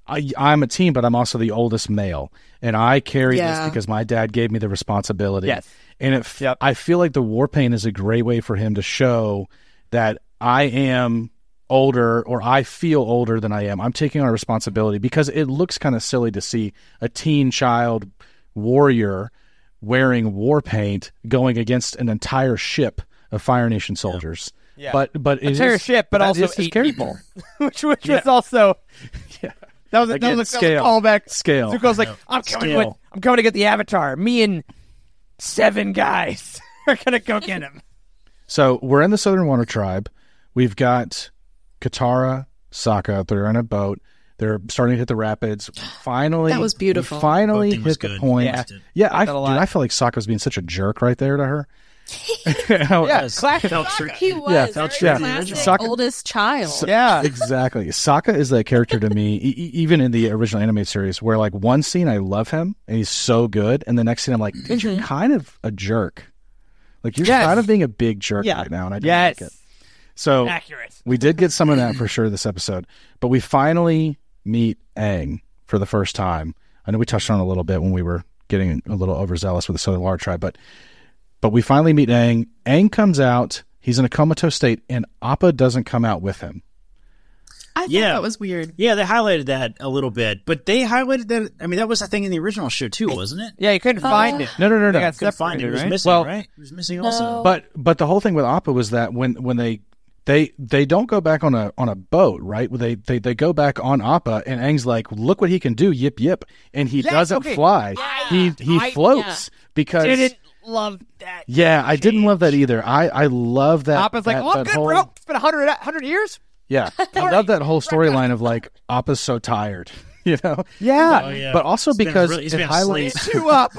I, I'm a teen, but I'm also the oldest male, and I carry Yeah. this because my dad gave me the responsibility. Yes. and it, f- Yep. I feel like the war paint is a great way for him to show that I am older or I feel older than I am. I'm taking on a responsibility because it looks kind of silly to see a teen child warrior wearing war paint going against an entire ship of Fire Nation soldiers. Yeah. But but it entire is- ship, but that also is eight character. people, [LAUGHS] which which was also Yeah. That was a, that Again, was a, scale. callback. Scale. Zuko's like, I'm coming Scale. with, I'm coming to get the Avatar. Me and seven guys [LAUGHS] are gonna go get him. So we're in the Southern Water Tribe. We've got Katara, Sokka. They're in a boat. They're starting to hit the rapids. [GASPS] Finally, That was beautiful. we Finally Boat was hit the good. point. Yeah. Yeah, I, that dude. I felt like Sokka was being such a jerk right there to her. Yeah, Yes. classic. Felt true. He was Yeah, very yeah. classic Sokka- oldest child. Yeah, [LAUGHS] exactly. Sokka is that character to me, e- even in the original animated series, where like one scene I love him and he's so good, and the next scene I'm like, dude, you're mm-hmm. kind of a jerk. Like you're Yes. kind of being a big jerk Yeah. right now, and I don't yes, like it. So accurate. we did get some of that for sure this episode, but we finally meet Aang for the first time. I know we touched on it a little bit when we were getting a little overzealous with the Southern Water Tribe, but but we finally meet Aang. Aang comes out. He's in a comatose state, and Appa doesn't come out with him. I thought Yeah. that was weird. Yeah, they highlighted that a little bit, but they highlighted that. I mean, that was a thing in the original show too, wasn't it? Yeah, you couldn't oh. find it. No, no, no, no. got Couldn't find it. It was right? missing, Well- right? It was missing also. But but the whole thing with Appa was that when when they they they don't go back on a on a boat, right? They they they go back on Appa, and Aang's like, look what he can do, yip yip, and he Yes, doesn't okay. fly. He he I- floats because Didn't love that. yeah, I didn't love that either. I I love that. Appa's like, that- oh, I'm that good, whole- bro. It's been 100, 100 years. Yeah, [LAUGHS] I love that whole storyline of like Appa's so tired, [LAUGHS] you know. Yeah. Oh, yeah. But also He's because really- [LAUGHS] it highlights asleep. Two up.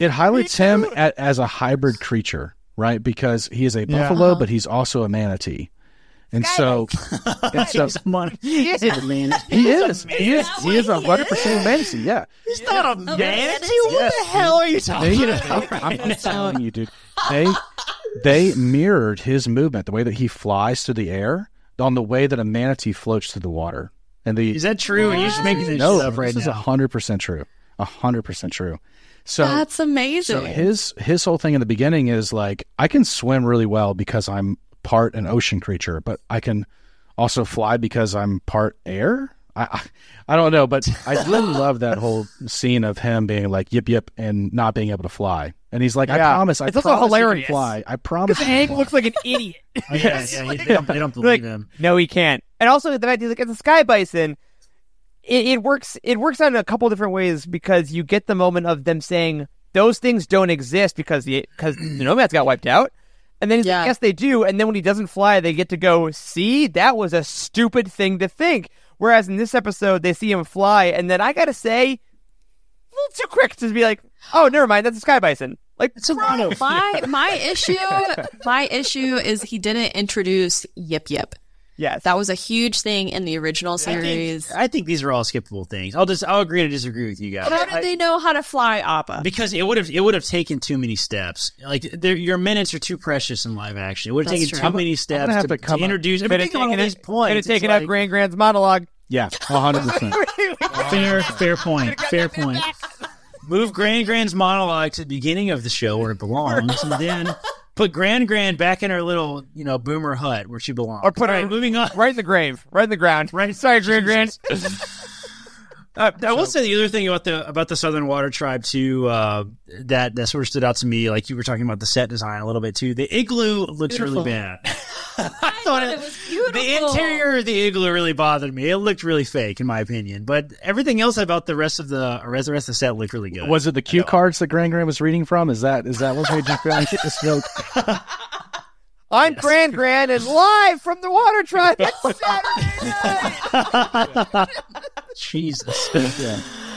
it highlights him a as a hybrid creature, right? Because he is a buffalo, uh-huh. but he's also a manatee, and so, [LAUGHS] and [LAUGHS] so He's a mon- Yes. he's a [LAUGHS] man. he is, he is, he is a hundred percent manatee. Yeah, He's not a manatee. What the hell are you talking They- about? I'm telling you, dude. They they mirrored his movement, the way that he flies through the air, on the way that a manatee floats through the water. And the Is that true? Are you just making this no, up right this is now? hundred percent true. hundred percent true. So That's amazing. so his his whole thing in the beginning is like I can swim really well because I'm part an ocean creature, but I can also fly because I'm part air. I I, I don't know, but I [LAUGHS] really love that whole scene of him being like yip yip and not being able to fly, and he's like, I Yeah. promise, I It's also promise you hilarious. fly. I promise. Hank looks like an idiot. [LAUGHS] [LAUGHS] Oh, yeah, yeah, they, don't, they don't believe like, him. no, he can't. And also the fact he's like, it's a sky bison. It, it works. It works out in a couple different ways because you get the moment of them saying those things don't exist because the because the nomads got wiped out, and then he's Yeah. like, yes, they do. And then when he doesn't fly, they get to go. See, that was a stupid thing to think. Whereas in this episode, they see him fly, and then I gotta say, a little too quick to be like, oh, never mind, that's a sky bison. Like, It's a lot of. my my [LAUGHS] issue my issue is he didn't introduce Yip Yip. Yes, That was a huge thing in the original I think, series. I think these are all skippable things. I'll just I'll agree to disagree with you guys. How did they know how to fly Appa? because it would have it would have taken too many steps. Like your minutes are too precious in live action. It would have That's taken true. too many steps to, to come to up- introduce. I could mean, have think about all taken these it, points. could have It's taken out like- Grand Grand's monologue. yeah, hundred percent. [LAUGHS] Fair, fair point. Fair point. Move Grand Grand's monologue to the beginning of the show where it belongs, and then put Grand Grand back in her little, you know, boomer hut where she belongs. Or put her- All right, moving on. Right in the grave, right in the ground. Right. Sorry, Grand Grand. [LAUGHS] Uh, I will say the other thing about the about the Southern Water Tribe too uh, that that sort of stood out to me, like you were talking about the set design a little bit too. The igloo looks really bad. [LAUGHS] I thought it, was beautiful. the interior of the igloo really bothered me. It looked really fake, in my opinion. But everything else about the rest of the or the rest of the set looked really good. Was it the cue cards that Grand Grand was reading from? Is that is that what made you feel like this joke? [LAUGHS] I'm Grand Grand and live from the Water Tribe. It's Saturday night. [LAUGHS] Jesus?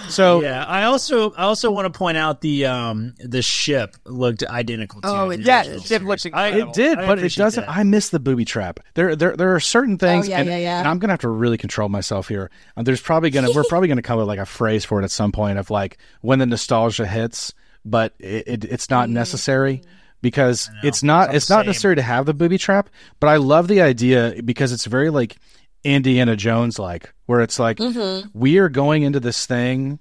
So yeah, I also I also want to point out the um the ship looked identical. to Oh, it yeah, original it series. looks I- incredible. It did, I but it appreciate doesn't. that. I miss the booby trap. There, there, there are certain things. Oh, yeah, and, yeah, yeah. and I'm gonna have to really control myself here. And there's probably gonna, we're probably gonna come up with like a phrase for it at some point of like when the nostalgia hits, but it, it it's not necessary because it's not, it's, the not necessary to have the booby trap. But I love the idea because it's very like Indiana Jones like, where it's like mm-hmm. we are going into this thing,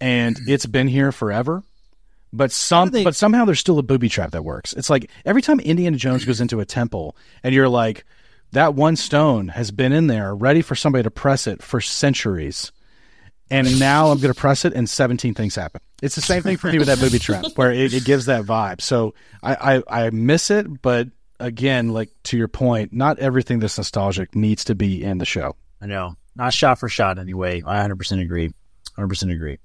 and it's been here forever. But some, they- but somehow there's still a booby trap that works. It's like every time Indiana Jones goes into a temple, and you're like, that one stone has been in there, ready for somebody to press it for centuries, and now I'm going to press it, and 17 things happen. It's the same thing for me with that booby trap, where it, it gives that vibe. So I, I, I miss it, but again, like to your point, not everything that's nostalgic needs to be in the show. I know. Not shot for shot anyway. I 100% agree. 100% agree.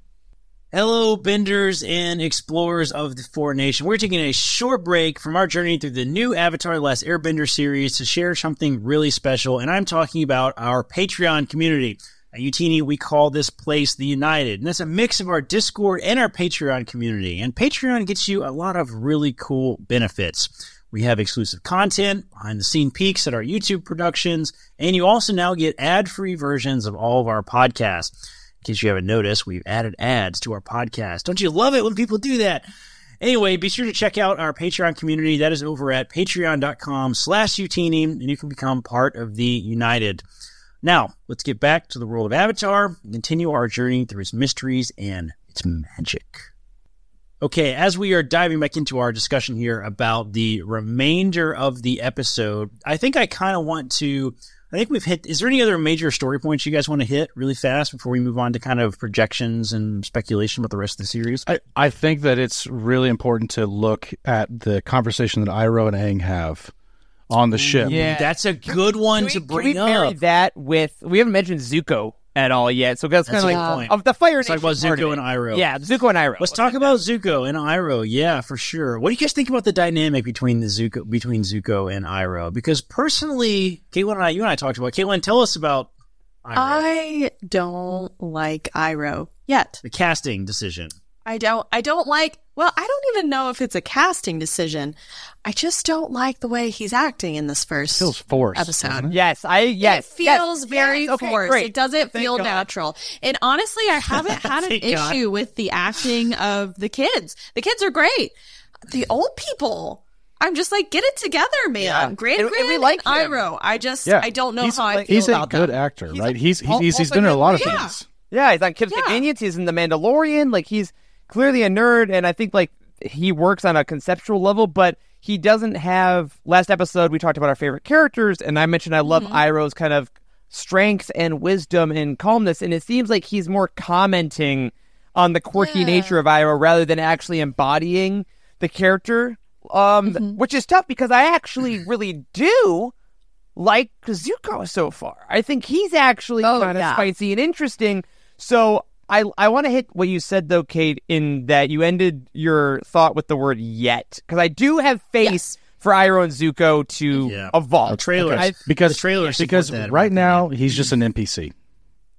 Hello, benders and explorers of the Four Nation. We're taking a short break from our journey through the new Avatar The Last Airbender series to share something really special, and I'm talking about our Patreon community. At Youtini, we call this place the United, and that's a mix of our Discord and our Patreon community. And Patreon gets you a lot of really cool benefits. We have exclusive content, behind the scene peeks at our YouTube productions, and you also now get ad free versions of all of our podcasts. In case you haven't noticed, we've added ads to our podcast. Don't you love it when people do that? Anyway, be sure to check out our Patreon community. That is over at patreon.com slash Youtini, and you can become part of the United. Now, let's get back to the world of Avatar and continue our journey through its mysteries and its magic. Okay, as we are diving back into our discussion here about the remainder of the episode, I think I kind of want to. I think we've hit. Is there any other major story points you guys want to hit really fast before we move on to kind of projections and speculation about the rest of the series? I, I think that it's really important to look at the conversation that Iroh and Aang have on the ship. Yeah. That's a good one Can to we, bring can we marry up. that with? We haven't mentioned Zuko at all yet, so that's kind of like good point. of the Fire Let's talk about Zuko and it. Iroh. Yeah, Zuko and Iroh. Let's talk about Zuko and Iroh. Yeah, for sure. What do you guys think about the dynamic between the Zuko between Zuko and Iroh? Because personally, Caitlin and I, you and I talked about. Caitlin, tell us about Iroh, I don't like Iroh yet. the casting decision. I don't I don't like well, I don't even know if it's a casting decision. I just don't like the way he's acting in this first feels forced. episode. Yes, I yes it feels yes, very yes. Okay, forced. great. It doesn't Thank feel God. natural. And honestly, I haven't [LAUGHS] had an Thank God. issue with the acting of the kids. The kids are great. The old people, I'm just like, get it together, man. Yeah. Grand And- Grand and we like him. Iroh. I just, Yeah, I don't know he's, how I like- feel he's a about good them. actor, He's right? a- He's al- he's, he's also been in a lot of Yeah. things. Yeah, he's on Kim's Yeah. Convenience. He's in The Mandalorian. Like he's clearly a nerd, and I think like he works on a conceptual level, but he doesn't have. Last episode we talked about our favorite characters, and I mentioned I love Iroh's kind of strength and wisdom and calmness, and it seems like he's more commenting on the quirky Yeah. nature of Iroh rather than actually embodying the character. Um, which is tough because I actually really do like Zuko so far. I think he's actually Oh, kind of yeah. spicy and interesting. So I I want to hit what you said though, Kate, in that you ended your thought with the word yet because I do have faith Yes. for Iroh and Zuko to Yeah. evolve. The trailer, I- Because the trailer because right my now he's just an NPC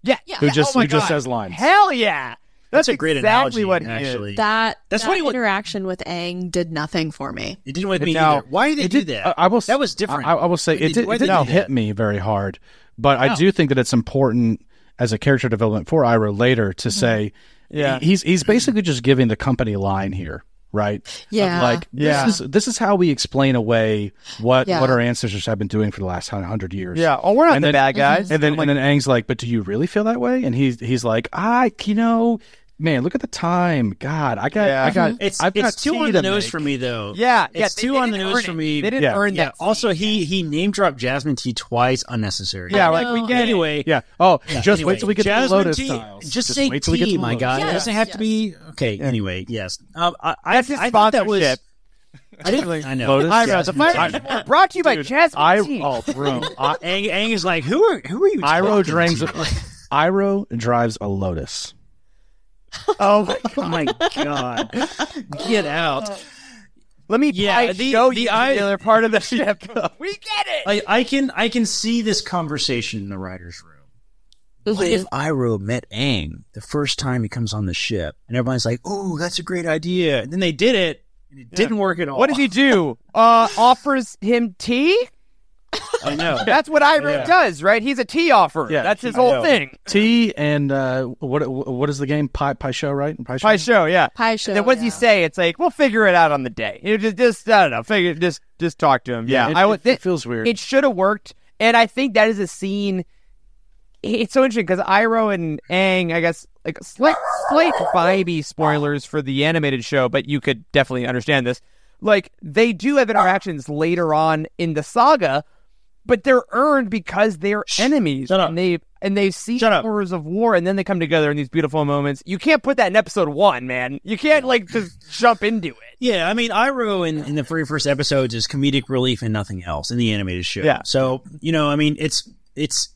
yeah, Yeah. who Yeah, just oh my who just says lines. hell yeah. That's, That's, a great exactly analogy. what he actually, is. That That's that what he would- interaction with Aang did nothing for me. it didn't with me Now, either. Why did they It do did- that? I, I will. that was different. I, I will say it, did- did, why it did didn't they hit me very hard, but I do think that it's important as a character development for Iroh later to mm-hmm. say, Yeah. he's he's basically just giving the company line here, right? Yeah. like Yeah. this is this is how we explain away what Yeah. what our ancestors have been doing for the last hundred years. Yeah. Oh, we're not And the then- bad guys. And then I'm like, and then Aang's like, but do you really feel that way? And he's he's like, I you know, man, look at the time. God, I got Yeah. I got it's I've got it's too tea on the nose make. for me though. yeah, yeah. it's they- too they on the nose for me. They didn't Yeah. earn Yeah. that. Also, he he name dropped Jasmine tea twice unnecessary. Yeah, like we know. get it. Anyway, Yeah. Oh, just Anyway, wait till we get Jasmine the Lotus tea, tiles. Just, say wait till we get tea, to my Lotus. guy. it doesn't have to be okay. Anyway, yes. Um, I, I, That's his I thought that was. sponsorship. I didn't. I know. Lotus? Iroh, the Jasmine Fire tea. Brought to you by Jasmine I Tea. oh bro, [LAUGHS] I, Aang, Aang is like, who are who are you? Iroh talking drives to? Iroh drives a Lotus. [LAUGHS] Oh my Oh my god! Get out! Let me Yeah, the- show the you I- the other part of the [LAUGHS] ship. we get it. I, I can I can see this conversation in the writers' room. What if Iroh met Aang the first time he comes on the ship, and everybody's like, "Oh, that's a great idea," and then they did it, and it didn't work at all. What did he do? [LAUGHS] Uh, offers him tea. I know. [LAUGHS] That's what Iroh Yeah. does, right? He's a tea offer. Yeah, that's his I whole know. thing. Tea and uh, what what is the game? Pai Pai Sho, right? Pai Sho. Pai Sho, yeah. Pai Sho. And then what does he say? It's like we'll figure it out on the day. You just, just I don't know. Figure, just, just talk to him. Yeah, it, I it, would. it feels weird. It should have worked, and I think that is a scene. It's so interesting because Iroh and Aang, I guess, like slight, slight vibey spoilers for the animated show, but you could definitely understand this. Like they do have interactions later on in the saga, but they're earned because they're enemies, Shut up. and they and they see Shut up. horrors of war, and then they come together in these beautiful moments. You can't put that in episode one, man. You can't like just jump into it. Yeah, I mean, Iroh in, in the very first episodes is comedic relief and nothing else in the animated show. Yeah. So you know, I mean, it's it's.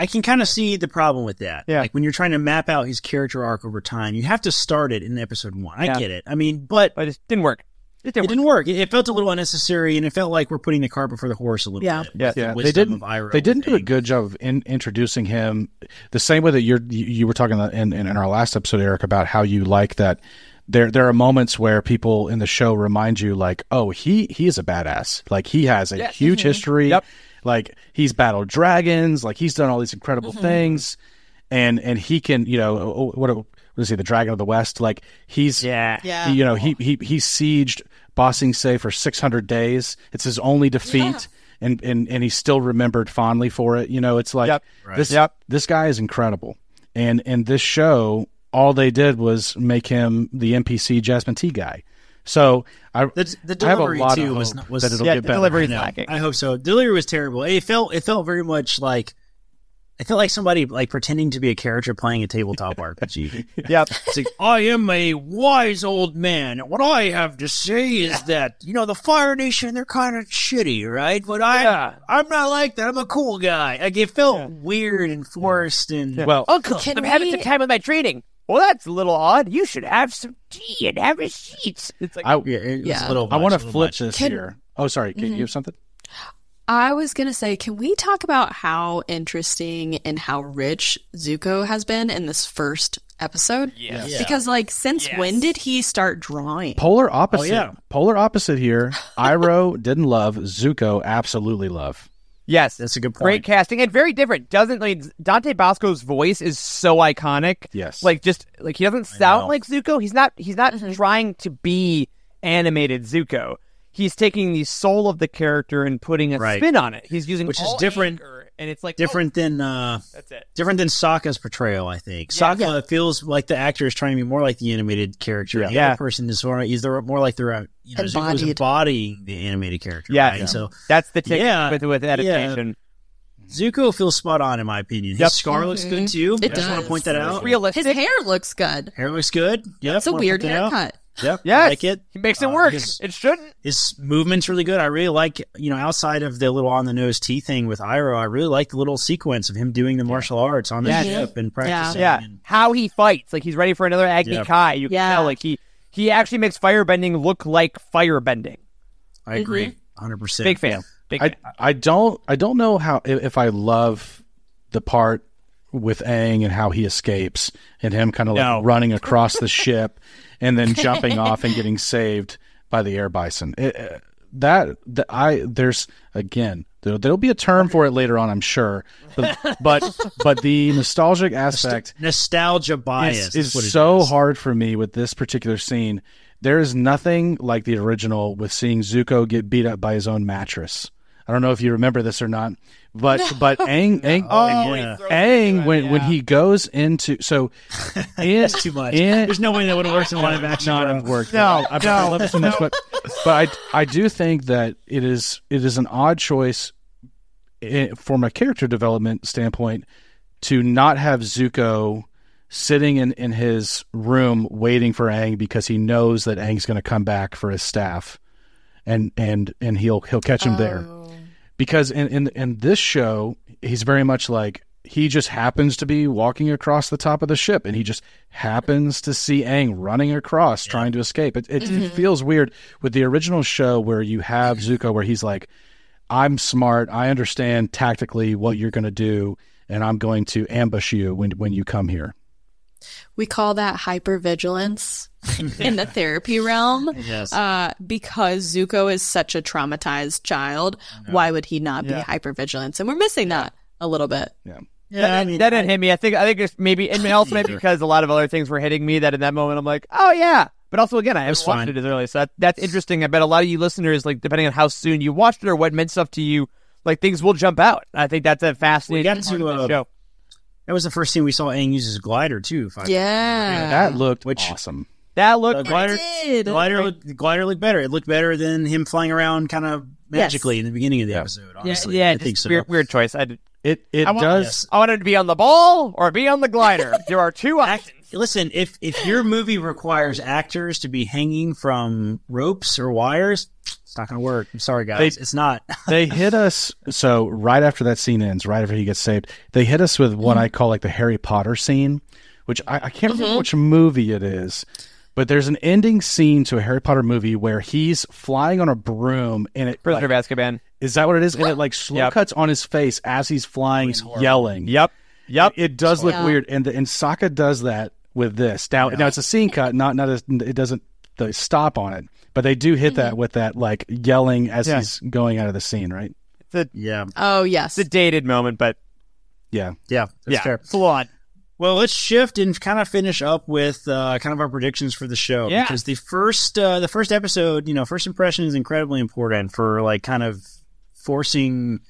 I can kind of see the problem with that. Yeah. Like when you're trying to map out his character arc over time, you have to start it in episode one. I Yeah. get it. I mean, but But it just didn't work. It it didn't work. didn't work. It, it felt a little unnecessary, and it felt like we're putting the cart before the horse a little Yeah. bit. Yeah. with the yeah, they didn't. of They didn't do a good job of in, introducing him the same way that you're you, you were talking in, in, in our last episode, Eric, about how you like that. There, there are moments where people in the show remind you, like, oh, he he is a badass. Like he has a Yes. huge mm-hmm. history. Yep. Like he's battled dragons. Like he's done all these incredible mm-hmm. things, and and he can, you know, oh, oh what what is he, the Dragon of the West? Like he's Yeah. Yeah. you know, he he he sieged Ba Sing Se for 600 days. It's his only defeat, and, and and he's still remembered fondly for it. You know, it's like Yep. this. Yep. This guy is incredible, and and this show, all they did was make him the NPC Jasmine tea guy. So I The, the I have a delivery lot too of was not- was that it'll Yeah, get the better. delivery's I lacking. I hope so. Delivery was terrible. It felt it felt very much like I feel like somebody like pretending to be a character playing a tabletop [LAUGHS] RPG. Yep. It's like, I am a wise old man. What I have to say is that, you know, the Fire Nation, they're kind of shitty, right? But I, Yeah. I'm not like that. I'm a cool guy. Like, it felt weird and forced and, Well, Uncle, Can I'm having some time with my training. Well, that's a little odd. You should have some tea and have a seat. It's like, I yeah, it was Yeah. a little I want to much, a little flip much. this Can- here. Oh, sorry. Can you mm-hmm. have something? I was gonna say, can we talk about how interesting and how rich Zuko has been in this first episode? Yes. Yeah. Because like, since Yes. when did he start drawing? Polar opposite. yeah. Polar opposite here. Iroh didn't love. Zuko absolutely love. yes. That's a good point. Great casting and very different. Doesn't like Dante Basco's voice is so iconic. Yes. Like just like he doesn't sound like Zuko. He's not he's not Mm-hmm. trying to be animated Zuko. He's taking the soul of the character and putting a Right. spin on it. He's using Which is different- anger, and it's like Different than, uh, oh, that's it. different than Sokka's portrayal, I think. Sokka feels like the actor is trying to be more like the animated character. The Yeah. person is sort of, is more like they're, uh, you know, Zuko's Embodied. embodying the animated character. Yeah. right? So That's the tick Yeah. with with adaptation. Zuko feels spot on in my opinion. His Yep. scar looks good too. Mm-hmm. It I just want to point that out. Realistic. His hair looks good. Hair looks good. Yeah, It's a weird point out. haircut. Yep. Yes. I like it. He makes it Uh, work. his- it shouldn't. His movement's really good. I really like, you know, outside of the little on the nose T thing with Iroh, I really like the little sequence of him doing the martial arts on the Yeah. ship and practicing. Yeah. and- How he fights. Like he's ready for another Agni Yeah. Kai. You can tell like he he actually makes firebending look like firebending. I agree. 100%. Big fan. Big I fan. I don't I don't know how if, if I love the part with Aang and how he escapes and him kind of like No. running across the [LAUGHS] ship and then jumping off and getting saved by the air bison. It, uh, that that I there's again there, there'll be a term for it later on I'm sure but but, but the nostalgic aspect Nostalgia bias is, is is so is. hard for me with this particular scene. There is nothing like the original with seeing Zuko get beat up by his own mattress. I don't know if you remember this or not, but but Aang [LAUGHS] Aang Oh, yeah. Aang when when he goes into so [LAUGHS] in, That's too much. in- There's no way that would have worked in live action. not have worked. No, I, no, I love it so much, but but I I do think that it is it is an odd choice eh, from a character development standpoint to not have Zuko sitting in, in his room waiting for Aang because he knows that Aang's going to come back for his staff, and and and he'll he'll catch him there. Oh. Because in, in in this show he's very much like he just happens to be walking across the top of the ship and he just happens to see Aang running across trying to escape. It, it, it feels weird with the original show where you have [CLEARS THROAT] Zuko where he's like, I'm smart, I understand tactically what you're going to do, and I'm going to ambush you when when you come here. We call that hypervigilance [LAUGHS] in the therapy realm. Yes. Uh, because Zuko is such a traumatized child, why would he not Yeah. be hypervigilance? And we're missing that a little bit. Yeah. yeah, I mean, that didn't hit me. I think I think it's maybe and [LAUGHS] also maybe because a lot of other things were hitting me that in that moment I'm like, oh yeah. But also again, I haven't watched fine. it as early, so that, that's interesting. I bet a lot of you listeners, like depending on how soon you watched it or what meant stuff to you, like things will jump out. I think that's a fascinating got part to, of the uh, show. That was the first thing we saw Aang use his glider too. If I, Yeah. That looked Which- awesome. That the looked glider, did. the glider, looked, the glider looked better. It looked better than him flying around kind of magically in the beginning of the episode. Honestly, yeah, I just think so. weird, weird choice. I, It it I want- does. Yes. I wanted to be on the ball or be on the glider. [LAUGHS] there are two options. Act, listen, if if your movie requires actors to be hanging from ropes or wires, it's not going to work. I'm sorry, guys. They- it's not. [LAUGHS] they hit us so right after that scene ends, right after he gets saved, they hit us with what mm-hmm. I call like the Harry Potter scene, which I, I can't remember mm-hmm. which movie it is, but there's an ending scene to a Harry Potter movie where he's flying on a broom and it Prisoner like, of Azkaban. is that what it is? And it [LAUGHS] like slow Yep. cuts on his face as he's flying, yelling. Yep. Yep. It does look Yeah. weird, and the, and Sokka does that with this. Now, now it's a scene cut, not not a, it doesn't the stop on it, but they do hit that with that like yelling as Yeah. he's going out of the scene, right? It's a, yeah, Oh, yes. it's a dated moment, but Yeah, yeah, that's yeah, fair. flawed. Well, let's shift and kind of finish up with uh, kind of our predictions for the show. Yeah. Because the first uh, the first episode, you know, first impression is incredibly important for like kind of forcing.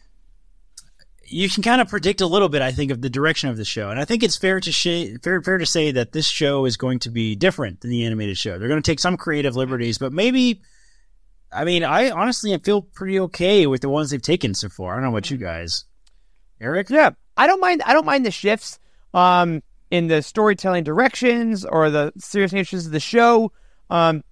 You can kind of predict a little bit, I think, of the direction of the show, and I think it's fair to sh- fair fair to say that this show is going to be different than the animated show. They're going to take some creative liberties, but maybe. I mean, I honestly feel pretty okay with the ones they've taken so far. I don't know about you guys, Eric. Yeah. I don't mind. I don't mind the shifts um, in the storytelling directions or the serious natures of the show. Um,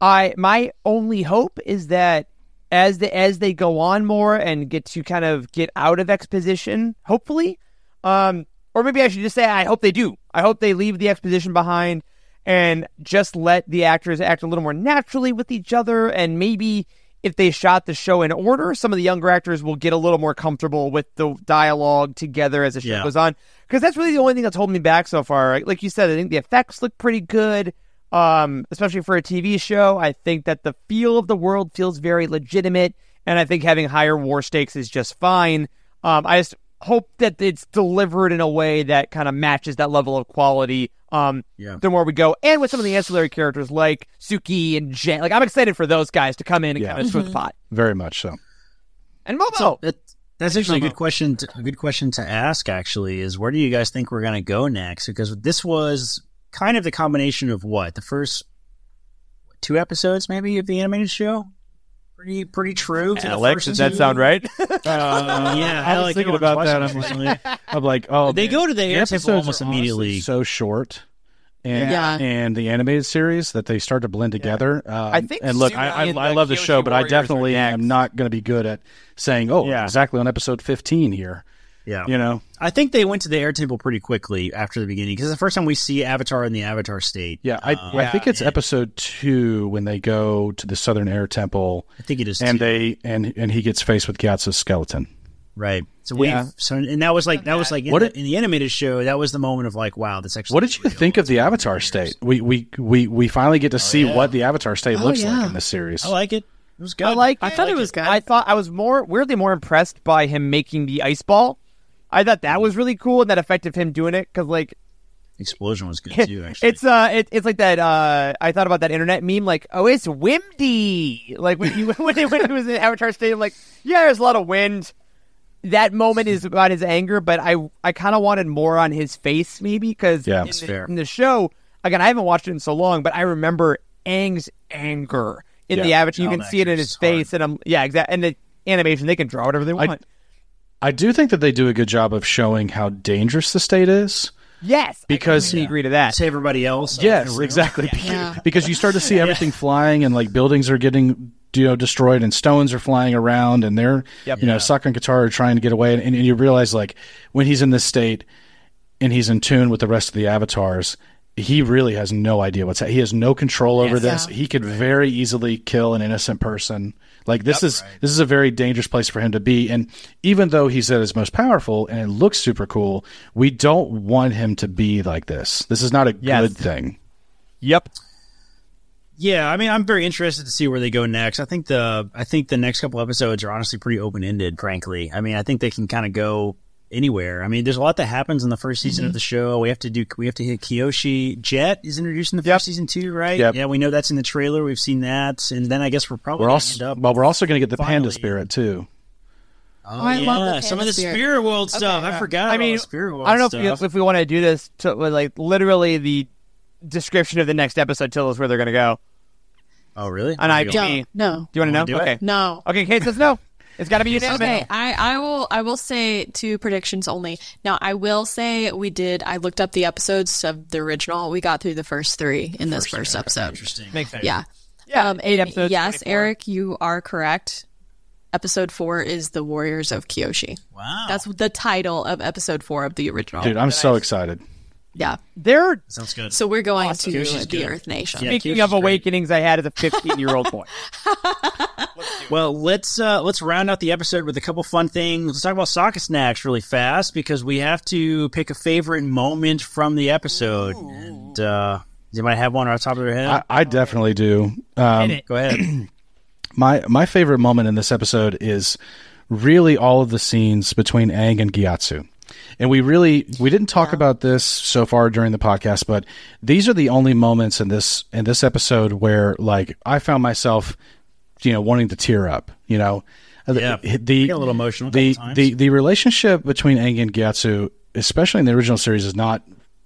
I my only hope is that as the as they go on more and get to kind of get out of exposition, hopefully, um, or maybe I should just say I hope they do. I hope they leave the exposition behind and just let the actors act a little more naturally with each other and maybe if they shot the show in order, some of the younger actors will get a little more comfortable with the dialogue together as the show Yeah. goes on. Because that's really the only thing that's holding me back so far. Like you said, I think the effects look pretty good, um, especially for a TV show. I think that the feel of the world feels very legitimate, and I think having higher war stakes is just fine. Um, I just hope that it's delivered in a way that kind of matches that level of quality. Um, Yeah. the more we go, and with some of the ancillary characters like Suki and Jen, like I'm excited for those guys to come in and Yeah. kind of switch the pot. Very much so. And Momo, So that, that's actually a good question. To, a good question to ask. Actually, is where do you guys think we're going to go next? Because this was kind of the combination of what the first two episodes, maybe, of the animated show. Pretty, pretty true. To Alex, does that sound right? [LAUGHS] Uh, Yeah, [LAUGHS] I was like, thinking about that. I'm recently. like, I'm like, oh, They man. go to the air temple episodes almost are immediately. So short. And, Yeah. and the animated series that they start to blend together. Um, I think and look, I, I, I love the Kyoshi show, but I definitely am not going to be good at saying, oh, Yeah. exactly on episode 15 here. Yeah, You know, I think they went to the air temple pretty quickly after the beginning because the first time we see Avatar in the Avatar state. yeah, I, Uh, I think it's yeah. episode two when they go to the Southern Air Temple I think it is. and too. they and and he gets faced with Gyatso's skeleton. right. So we Yeah. so and that was like that was like in, What the, did- in the animated show that was the moment of like wow that's actually What did you real. think of the Avatar state? We we we we finally get to see yeah. what the Avatar state Oh, looks like in this series. I like it. It was good. I like. I thought it was good. I thought I was more weirdly more impressed by him making the ice ball. I thought that was really cool and that effective him doing it because like explosion was good [LAUGHS] too. Actually, it's uh it, it's like that uh I thought about that internet meme like oh it's windy like when he [LAUGHS] when he, when he was in Avatar Stadium like yeah there's a lot of wind. That moment is about his anger, but I I kind of wanted more on his face maybe because Yeah. in, the- fair. in the show again I haven't watched it in so long, but I remember Aang's anger in the Avatar. You can see it in his face, and I'm yeah exactly. And the animation they can draw whatever they want. I do think that they do a good job of showing how dangerous the state is. yes, Because- I completely agree to that. to everybody else. Yes, exactly. Yeah. [LAUGHS] Because you start to see everything flying and like buildings are getting you know destroyed and stones are flying around and they're Yep. you know Sokka and Katara are trying to get away and, and you realize like when he's in this state and he's in tune with the rest of the avatars he really has no idea what's he has no control over this Yeah. he could very easily kill an innocent person like this is this is a very dangerous place for him to be and even though he's at his most powerful and it looks super cool we don't want him to be like this this is not a Yes. good thing Yep. Yeah, I mean, I'm very interested to see where they go next. I think the I think the next couple episodes are honestly pretty open ended. Frankly, I mean, I think they can kind of go anywhere. I mean, there's a lot that happens in the first season of mm-hmm. the show. We have to do we have to hit Kyoshi. Jet is introduced in the Yep. first season too, right? Yep. Yeah, we know that's in the trailer. We've seen that, and then I guess we're probably We're gonna also end up. well, we're also going to get the panda spirit too. Oh, oh I yeah, love the some of the Spirit. spirit world stuff. I forgot. I about mean, the spirit world I don't know stuff. if we, if we want to do this to like literally the description of the next episode tells us where they're going to go. oh, really? And I- Do Don't. Me. No. Do you want to know? do it? okay. No. Okay, Kate says no. It's got to be unanimous. Okay, I, I will I will say two predictions only. Now I will say we did I looked up the episodes of the original. We got through the first three in this first episode. Interesting. Makes sense. Yeah. Yeah, Um, eight episodes, Yes, 24. Eric, you are correct. Episode four is the Warriors of Kyoshi. Wow, That's the title of episode four of the original. Dude, I'm so excited. Yeah. They're sounds good. So we're going to Kyoshi's the good. Earth Nation. Yeah, speaking Kyoshi's of great. awakenings I had as a 15 year old boy. [LAUGHS] Well, let's uh, let's round out the episode with a couple fun things. Let's talk about Sokka snacks really fast because we have to pick a favorite moment from the episode. And uh, does anybody have one on top of their head? I, I definitely do. Um, Go ahead. [CLEARS THROAT] my my favorite moment in this episode is really all of the scenes between Aang and Gyatso. And we really we didn't talk about this so far during the podcast, but these are the only moments in this in this episode where like I found myself, you know, wanting to tear up. You know, Yeah. the the, Get a little emotional a the, the the relationship between Aang and Gyatso, especially in the original series, is not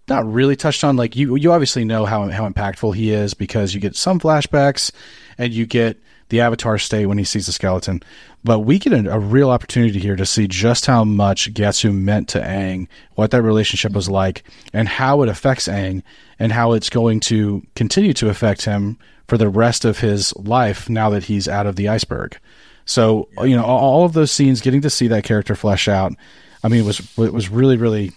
not really touched on. Like you you obviously know how how impactful he is because you get some flashbacks and you get the Avatar state when he sees the skeleton. But we get a, a real opportunity here to see just how much Gyatso meant to Aang, what that relationship was like, and how it affects Aang, and how it's going to continue to affect him for the rest of his life now that he's out of the iceberg. So you know, all of those scenes, getting to see that character flesh out, I mean, it was it was really, really,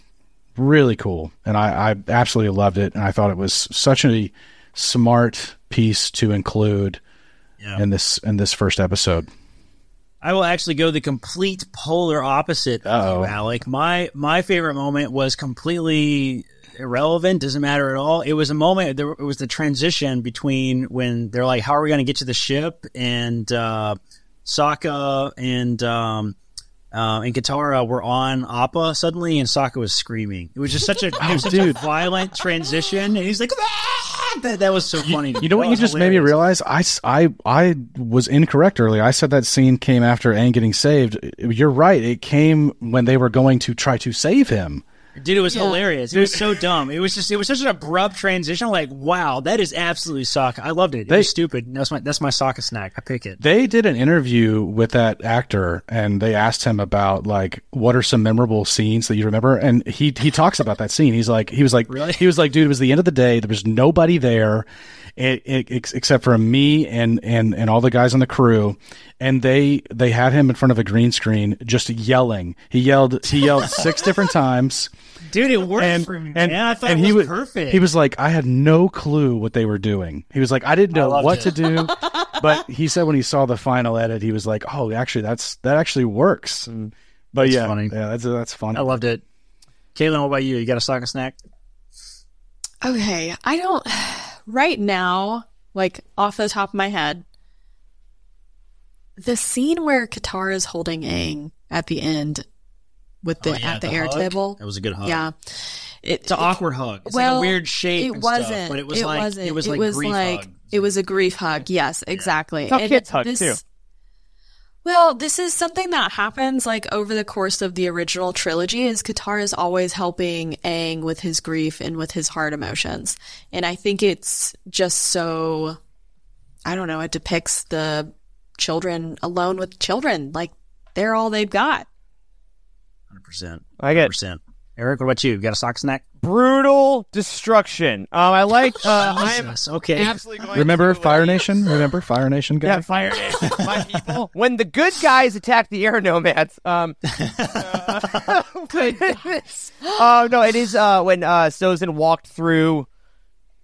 really cool, and I, I absolutely loved it, and I thought it was such a smart piece to include Yeah. in this in this first episode. I will actually go the complete polar opposite Uh-oh. you, Alec. My my favorite moment was completely irrelevant, doesn't matter at all. It was a moment there it was the transition between when they're like, How are we gonna get to the ship? And uh Sokka and um uh, and Katara were on Appa suddenly, and Sokka was screaming. It was just such a, it was [LAUGHS] such a violent transition, and he's like, "Ah!" [LAUGHS] that, that was so funny. You know what you just made me realize? I, I, I was incorrect earlier. I said that scene came after Aang getting saved. You're right. It came when they were going to try to save him. Dude, it was hilarious. It was so dumb. It was just, it was such an abrupt transition. I'm like, wow, that is absolutely Sokka. I loved it. It They- was stupid. That's my, that's my Sokka snack. I pick it. They did an interview with that actor and they asked him about like what are some memorable scenes that you remember and he he talks about that scene. He's like he was like Really? he was like dude it was the end of the day there was nobody there it, it, except for me and and and all the guys on the crew and they they had him in front of a green screen just yelling. He yelled he yelled [LAUGHS] six different times Dude, it worked and for me, and, man. I thought and it he was was perfect. He was like, I had no clue what they were doing. He was like, I didn't know loved what it. to do. [LAUGHS] but he said when he saw the final edit, he was like, Oh, actually, that's that actually works. Mm. But That's yeah, funny. yeah, that's that's funny. I loved it. Caitlin, what about you? You got a Sokka snack? Okay, I don't. Right now, like off the top of my head, the scene where Katara is holding Aang at the end with the Oh, yeah, at the, the air hug? table. That was a good hug. Yeah, it, It's an awkward hug. It's well, like a weird shape. It and wasn't. stuff, but it was like wasn't. it was like grief like hug. it was a grief hug. Yes, exactly. Tough And kids hug, this- too. Well, this is something that happens like over the course of the original trilogy. Is Katara is always helping Aang with his grief and with his hard emotions, and I think it's just so. I don't know. It depicts the children alone with children, like they're all they've got. Hundred percent. I get percent. Eric, what about you? You got a sock snack? brutal destruction. Um, I like. [LAUGHS] Uh, I am okay. absolutely going. Remember to, uh, Fire Nation? Remember Fire Nation guy? Yeah, Fire Nation, my people. When the good guys attack the air nomads, um, [LAUGHS] [LAUGHS] uh, oh no, it is uh when uh Sozin walked through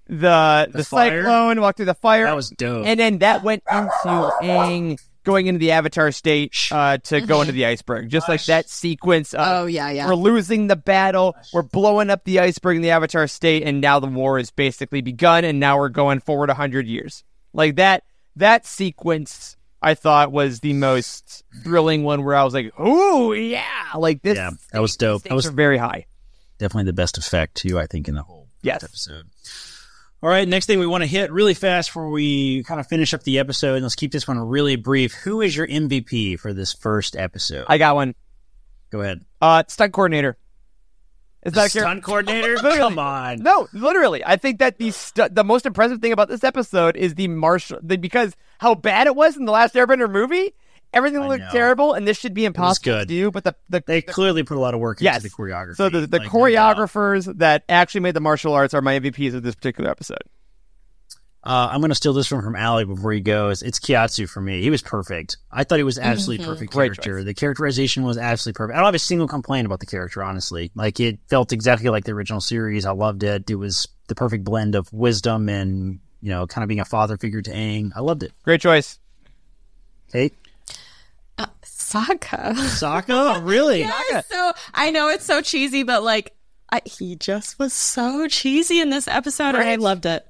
the the, fire? cyclone, walked through the fire. That was dope. and then that went into Aang going into the Avatar state uh to go into the iceberg, just like that sequence. Of, Oh yeah, yeah. We're losing the battle. We're blowing up the iceberg in the Avatar state, and now the war is basically begun. And now we're going forward hundred years. Like that. That sequence, I thought, was the most thrilling one. Where I was like, "Ooh, yeah!" Like this. Yeah, that was dope. Stakes That was very high. definitely the best effect too. I think in the whole Yes. episode. All right, next thing we want to hit really fast before we kind of finish up the episode, and let's keep this one really brief. Who is your MVP for this first episode? I got one. Go ahead. Uh, stunt coordinator. Is that your- Stunt coordinator? [LAUGHS] Come on. No, literally. I think that the stu- the most impressive thing about this episode is the martial the, because how bad it was in the last Airbender movie. Everything looked terrible, and this should be impossible good. to do. But the the, They the clearly put a lot of work yes, into the choreography. So the the like, no choreographers that actually made the martial arts are my MVPs of this particular episode. Uh, I'm going to steal this one from Allie before he goes. It's Gyatso for me. He was perfect. I thought he was absolutely perfect Great character. The characterization was absolutely perfect. I don't have a single complaint about the character, honestly. Like it felt exactly like the original series. I loved it. It was the perfect blend of wisdom and you know, kind of being a father figure to Aang. I loved it. Great choice. Kate, Uh, Sokka. Sokka, really? [LAUGHS] Yes, so I know it's so cheesy, but like I, he just was so cheesy in this episode, and I loved it.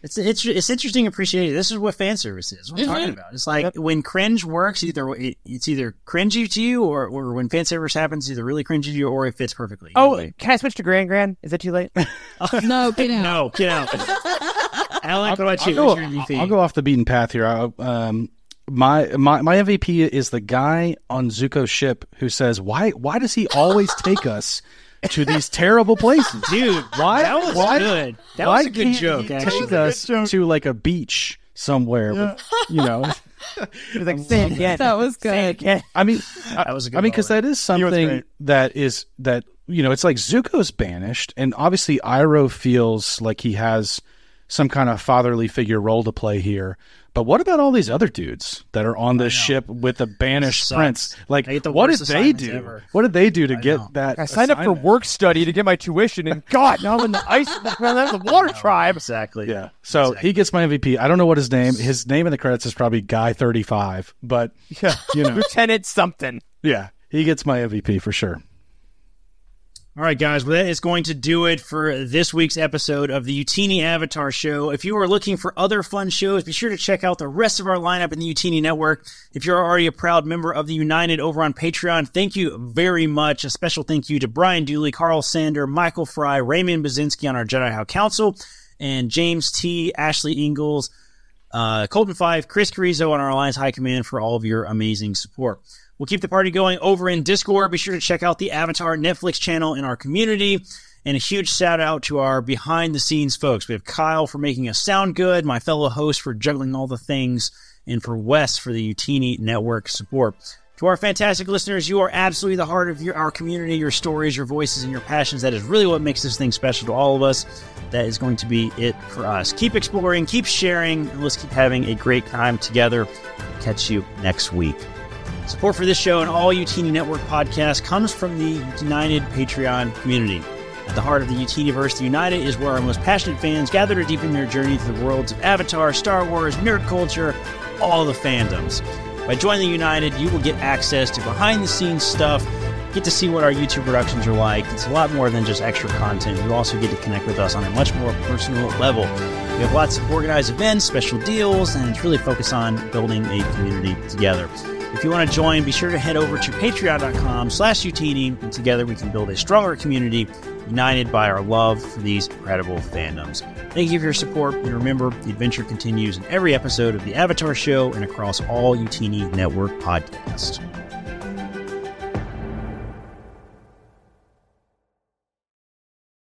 It's it's it's interesting to appreciate it. This is what fan service is. What I'm talking about. It's like when cringe works, either it, it's either cringy to you, or, or when fan service happens, it's either really cringy to you, or it fits perfectly. Oh, Like, can I switch to Grand Grand? Is that too late? [LAUGHS] No, get out. no, get out. [LAUGHS] Alec, what about you? I'll What's go, your MVP? I'll go off the beaten path here. I, um, my my my MVP is the guy on Zuko's ship who says, "Why why does he always take us to these [LAUGHS] terrible places, Dude, Why- That was why- good. That why was a good joke. he Actually, take us to like a beach somewhere. But, you know, [LAUGHS] He was like, say it again. That was good. again. I mean, That was a good I mean, because that is something that is that you know, it's like Zuko's banished, and obviously Iroh feels like he has some kind of fatherly figure role to play here. But what about all these other dudes that are on this ship with the banished prince? Like, the what did worst they assignments do? ever. What did they do to know. get that? I signed up for assignment? work study to get my tuition, and God, now I'm in the ice, the water tribe. Exactly. Yeah. So he gets my MVP. I don't know what his name. His name in the credits is probably Guy Thirty Five, but Yeah, you know, [LAUGHS] Lieutenant something. yeah, he gets my MVP for sure. All right, guys. Well, that is going to do it for this week's episode of the Youtini Avatar Show. If you are looking for other fun shows, be sure to check out the rest of our lineup in the Youtini Network. If you're already a proud member of the United over on Patreon, thank you very much. A special thank you to Brian Dooley, Carl Sander, Michael Fry, Raymond Bazinski on our Jedi High Council, and James T, Ashley Ingalls, uh, Colton Five, Chris Carrizo on our Alliance High Command for all of your amazing support. We'll keep the party going over in Discord. Be sure to check out the Avatar Netflix channel in our community. And a huge shout out to our behind the scenes folks. We have Kyle for making us sound good, my fellow host for juggling all the things, and for Wes for the Youtini Network support. To our fantastic listeners, you are absolutely the heart of your, our community, your stories, your voices, and your passions. That is really what makes this thing special to all of us. That is going to be it for us. Keep exploring, keep sharing, and let's keep having a great time together. Catch you next week. Support for this show and all Youtini Network podcasts comes from the United Patreon community. At the heart of the Youtiniverse, the United is where our most passionate fans gather to deepen their journey through the worlds of Avatar, Star Wars, nerd culture, all the fandoms. By joining the United, you will get access to behind the scenes stuff, get to see what our YouTube productions are like. It's a lot more than just extra content. You also get to connect with us on a much more personal level. We have lots of organized events, special deals, and it's really focused on building a community together. If you want to join, be sure to head over to patreon.com slash youtini, and together we can build a stronger community united by our love for these incredible fandoms. Thank you for your support, and remember, the adventure continues in every episode of The Avatar Show and across all Youtini Network podcasts.